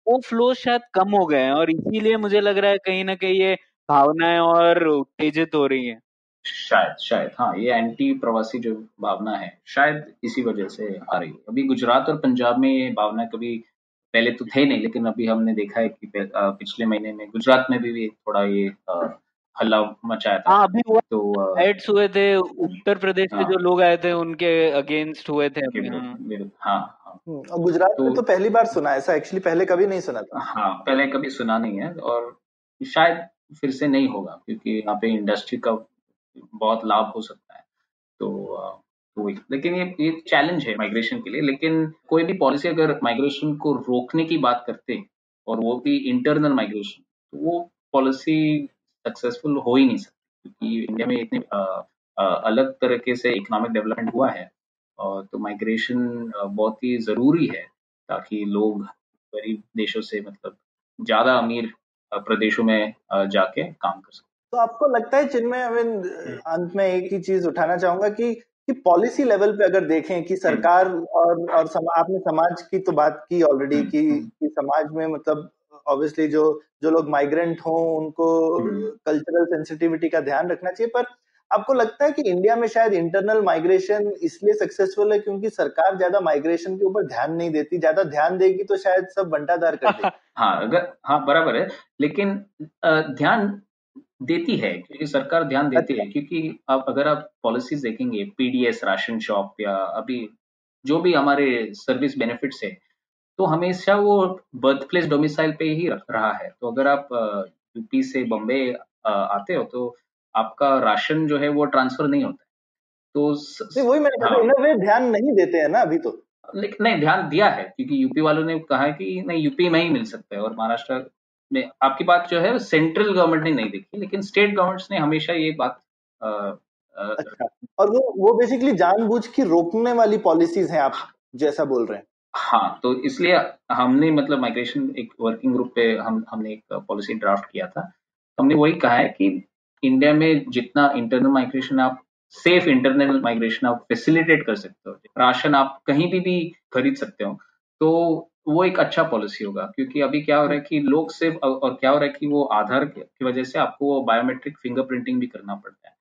वो फ्लो शायद कम हो गए हैं और इसीलिए मुझे लग रहा है कहीं ना कहीं ये भावनाएँ और उत्तेजित हो रही हैं। शायद शायद हाँ ये एंटी प्रवासी जो भावना है, शायद इसी वजह से आ रही है। अभी गुजरात और पंजाब में ये भावना कभी पहले तो थे नहीं लेकिन अभी हमने देखा है कि पिछले महीने में गुजरात में भी, भी थोड़ा ये हल्ला मचाया था। हाँ अभी वो तो एड्स हुए थे उत्तर प्रदेश हाँ, जो लोग आए थे उनके अगेंस्ट हुए थे हाँ हाँ, हाँ। हम्म, गुजरात तो, में तो पहली बार सुना ऐसा एक्चुअली पहले कभी नहीं सुना था। हाँ पहले कभी सुना नहीं है और शायद फिर से नहीं होगा क्योंकि यहाँ पे इंडस्ट्री का बहुत लाभ हो सकता है। तो वही लेकिन ये ये चैलेंज है माइग्रेशन के लिए। लेकिन कोई भी पॉलिसी अगर माइग्रेशन को रोकने की बात करते हैं और वो भी इंटरनल माइग्रेशन तो वो पॉलिसी सक्सेसफुल हो ही नहीं सकती। क्योंकि इंडिया में इतने अलग तरीके से इकोनॉमिक डेवलपमेंट हुआ है और तो माइग्रेशन बहुत ही ज़रूरी है ताकि लोग गरीब देशों से मतलब ज़्यादा अमीर प्रदेशों में जाके काम कर सकते तो आपको लगता है चिन्मय अविंद अंत में एक ही चीज़ उठाना चाहूँगा कि कि पॉलिसी लेवल पे अगर देखें कि सरकार और और सम, आपने समाज की तो बात की ऑलरेडी कि, कि समाज में मतलब ऑब्वियसली जो जो लोग माइग्रेंट हों उनको कल्चरल सेंसिटिविटी का ध्यान रखना चाहिए। पर आपको लगता है कि इंडिया में शायद इंटरनल माइग्रेशन इसलिए सक्सेसफुल है क्योंकि सरकार ज़्यादा माइग्रेशन के ऊपर ध्यान नहीं देती ज़्यादा ध्यान देगी तो शायद सब बंटादार कर देगी। हाँ अगर हाँ बराबर है। लेकिन ध्यान देती है क्योंकि सरकार ध्यान देती अच्छा। है क्योंकि आप अगर आप पॉलिसीज़ देखेंगे पीडीएस राशन शॉप या अभी जो भी हमारे सर्विस बेनिफिट्स है तो हमेशा वो बर्थ प्लेस डोमिसाइल पे ही रहा है। तो अगर आप यूपी से बम्बे आते हो तो आपका राशन जो है वो ट्रांसफ़र नहीं होता है। तो नहीं, वही मैंने कहा हाँ, इन वे ध्यान नहीं देते हैं ना अभी तो। लेकिन नहीं ध्यान दिया है क्योंकि यूपी वालों ने कहा है कि नहीं यूपी में ही मिल सकता है और महाराष्ट्र में आपकी बात जो है सेंट्रल गवर्नमेंट ने नहीं देखी लेकिन स्टेट गवर्नमेंट्स ने हमेशा ये बात आ, आ, अच्छा और वो वो बेसिकली जानबूझ के रोकने वाली पॉलिसीज़ हैं आप जैसा बोल रहे हैं। हाँ तो इसलिए हमने मतलब माइग्रेशन एक वर्किंग ग्रुप पे हम हमने एक पॉलिसी ड्राफ्ट किया था। हमने वही कहा है कि इंडिया में जितना इंटरनल माइग्रेशन आप सेफ़ इंटरनल माइग्रेशन आप फैसिलिटेट कर सकते हो राशन आप कहीं भी भी खरीद सकते हो तो वो एक अच्छा पॉलिसी होगा क्योंकि अभी क्या हो रहा है कि लोग सिर्फ़ और क्या हो रहा है कि वो आधार की वजह से आपको बायोमेट्रिक फिंगरप्रिंटिंग भी करना पड़ता है।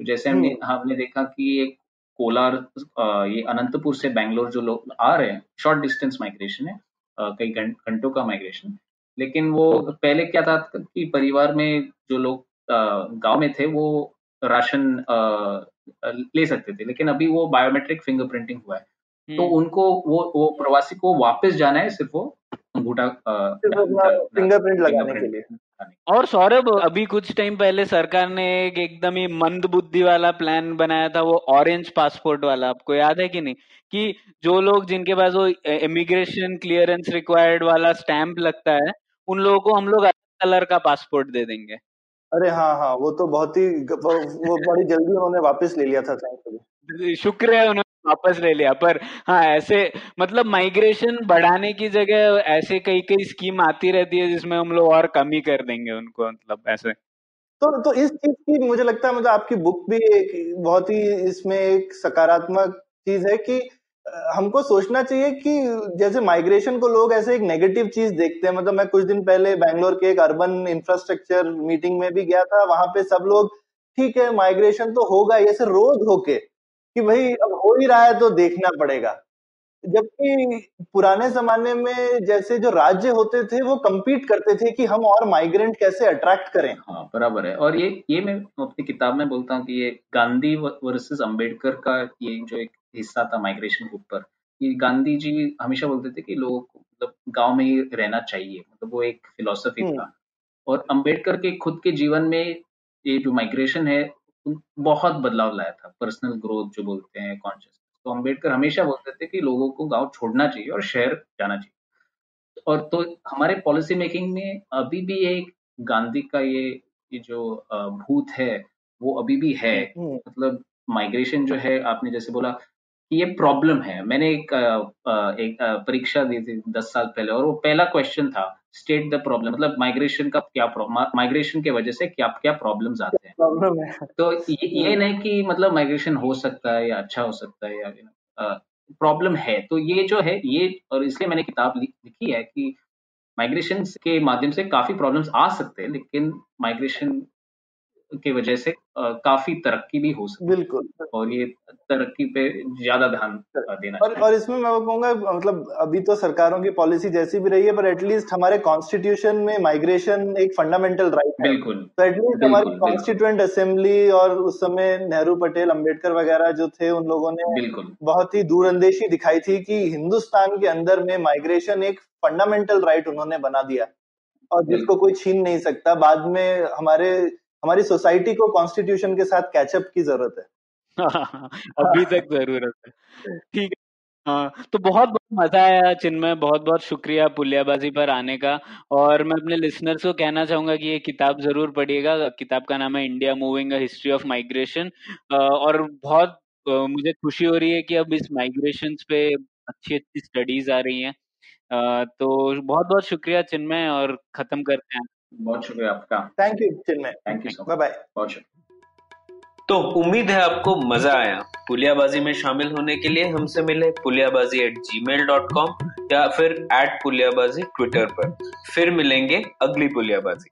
तो जैसे हमने हम्म। हमने देखा कि एक कोलार ये अनंतपुर से बैंगलोर जो लोग आ रहे हैं शॉर्ट डिस्टेंस माइग्रेशन है कई घंटों का माइग्रेशन लेकिन वो पहले क्या था कि परिवार में जो लोग गाँव में थे वो राशन ले सकते थे लेकिन अभी वो बायोमेट्रिक फिंगरप्रिंटिंग हुआ है। तो हम्म। उनको वो वो प्रवासी को वापस जाना है सिर्फ़ वो अंगूठा फिंगरप्रिंट लगाने के लिए। और सौरभ अभी कुछ टाइम पहले सरकार ने एक एकदम ही मंद बुद्धि वाला प्लान बनाया था वो ऑरेंज पासपोर्ट वाला। आपको याद है कि नहीं? कि जो लोग जिनके पास वो इमिग्रेशन क्लियरेंस रिक्वायर्ड वाला स्टैंप लगता है उन लोगों को हम लोग अलग कलर का पासपोर्ट दे देंगे। अरे हाँ हाँ वो तो बहुत ही वो बड़ी जल्दी उन्होंने वापस ले लिया था शुक्र है उन्होंने वापस ले लिया। पर हाँ ऐसे मतलब माइग्रेशन बढ़ाने की जगह ऐसे कई कई स्कीम आती रहती है जिसमें हम लोग और कमी कर देंगे उनको मतलब ऐसे। तो तो इस चीज़ की मुझे लगता है मतलब आपकी बुक भी एक बहुत ही इसमें एक सकारात्मक चीज़ है कि हमको सोचना चाहिए कि जैसे माइग्रेशन को लोग ऐसे एक नेगेटिव चीज़ देखते हैं। मतलब मैं कुछ दिन पहले बैंगलोर के एक अर्बन इंफ्रास्ट्रक्चर मीटिंग में भी गया था। वहाँ पे सब लोग, ठीक है माइग्रेशन तो होगा ऐसे रोज होके कि भाई अब हो ही रहा है तो देखना पड़ेगा। जबकि पुराने जमाने में जैसे जो राज्य होते थे वो कम्पीट करते थे कि हम और माइग्रेंट कैसे अट्रैक्ट करें। हाँ बराबर है। और ये ये मैं अपनी किताब में बोलता हूँ कि ये गांधी वर्सेस अंबेडकर का ये जो एक हिस्सा था माइग्रेशन के ऊपर ये गांधी जी हमेशा बोलते थे कि लोगों को मतलब गाँव में ही रहना चाहिए मतलब वो एक फिलोसफी हम्म। था। और अंबेडकर के खुद के जीवन में ये जो माइग्रेशन है बहुत बदलाव लाया था पर्सनल ग्रोथ जो बोलते हैं कॉन्शियस तो अंबेडकर हमेशा बोलते थे कि लोगों को गाँव छोड़ना चाहिए और शहर जाना चाहिए। और तो हमारे पॉलिसी मेकिंग में अभी भी एक गांधी का ये ये जो भूत है वो अभी भी है। हम्म। मतलब माइग्रेशन जो है आपने जैसे बोला ये प्रॉब्लम है। मैंने एक एक परीक्षा दी थी दस साल पहले और वो पहला क्वेश्चन था। स्टेट द प्रॉब्लम मतलब माइग्रेशन का क्या माइग्रेशन के वजह से क्या क्या प्रॉब्लम्स आते हैं? प्रॉब्लम है। तो ये, ये नहीं कि मतलब माइग्रेशन हो सकता है या अच्छा हो सकता है या प्रॉब्लम है। तो ये जो है ये और इसलिए मैंने किताब लिखी है कि माइग्रेशन के माध्यम से काफ़ी प्रॉब्लम्स आ सकते हैं लेकिन माइग्रेशन की वजह से काफ़ी तरक्की भी हो सकती है। बिल्कुल। और ये तरक्की पे ज़्यादा ध्यान देना और, और इसमें मैं कहूँगा मतलब अभी तो सरकारों की पॉलिसी जैसी भी रही है पर एटलीस्ट हमारे कॉन्स्टिट्यूशन में माइग्रेशन एक फंडामेंटल राइट बिल्कुल। तो एटलीस्ट हमारी कॉन्स्टिट्यूएंट असेंबली और उस समय नेहरू पटेल अंबेडकर वगैरह जो थे उन लोगों ने बिल्कुल। बहुत ही दूरअंदेशी दिखाई थी कि हिंदुस्तान के अंदर में माइग्रेशन एक फंडामेंटल राइट उन्होंने बना दिया। और जिसको कोई छीन नहीं सकता। बाद में हमारे हमारी सोसाइटी को कॉन्स्टिट्यूशन के साथ कैचअप की ज़रूरत है। अभी तक ज़रूरत है। ठीक है। हाँ तो बहुत बहुत मज़ा आया चिन्मय, बहुत बहुत शुक्रिया पुलियाबाजी पर आने का। और मैं अपने लिसनर्स को कहना चाहूँगा कि ये किताब ज़रूर पढ़िएगा। किताब का नाम है India moving a history of migration. और बहुत मुझे खुशी हो रही है कि अब इस माइग्रेशन पे अच्छी अच्छी स्टडीज़ आ रही हैं। तो बहुत बहुत शुक्रिया चिन्मय और खत्म करते हैं। बहुत शुक्रिया आपका। Thank you Chinmay thank you so bye much bye बहुत शुक्रिया। तो उम्मीद है आपको मज़ा आया। पुलियाबाजी में शामिल होने के लिए हमसे मिले Puliyabaazi at Gmail dot com या फिर एट पुलियाबाजी ट्विटर पर। फिर मिलेंगे अगली पुलियाबाजी।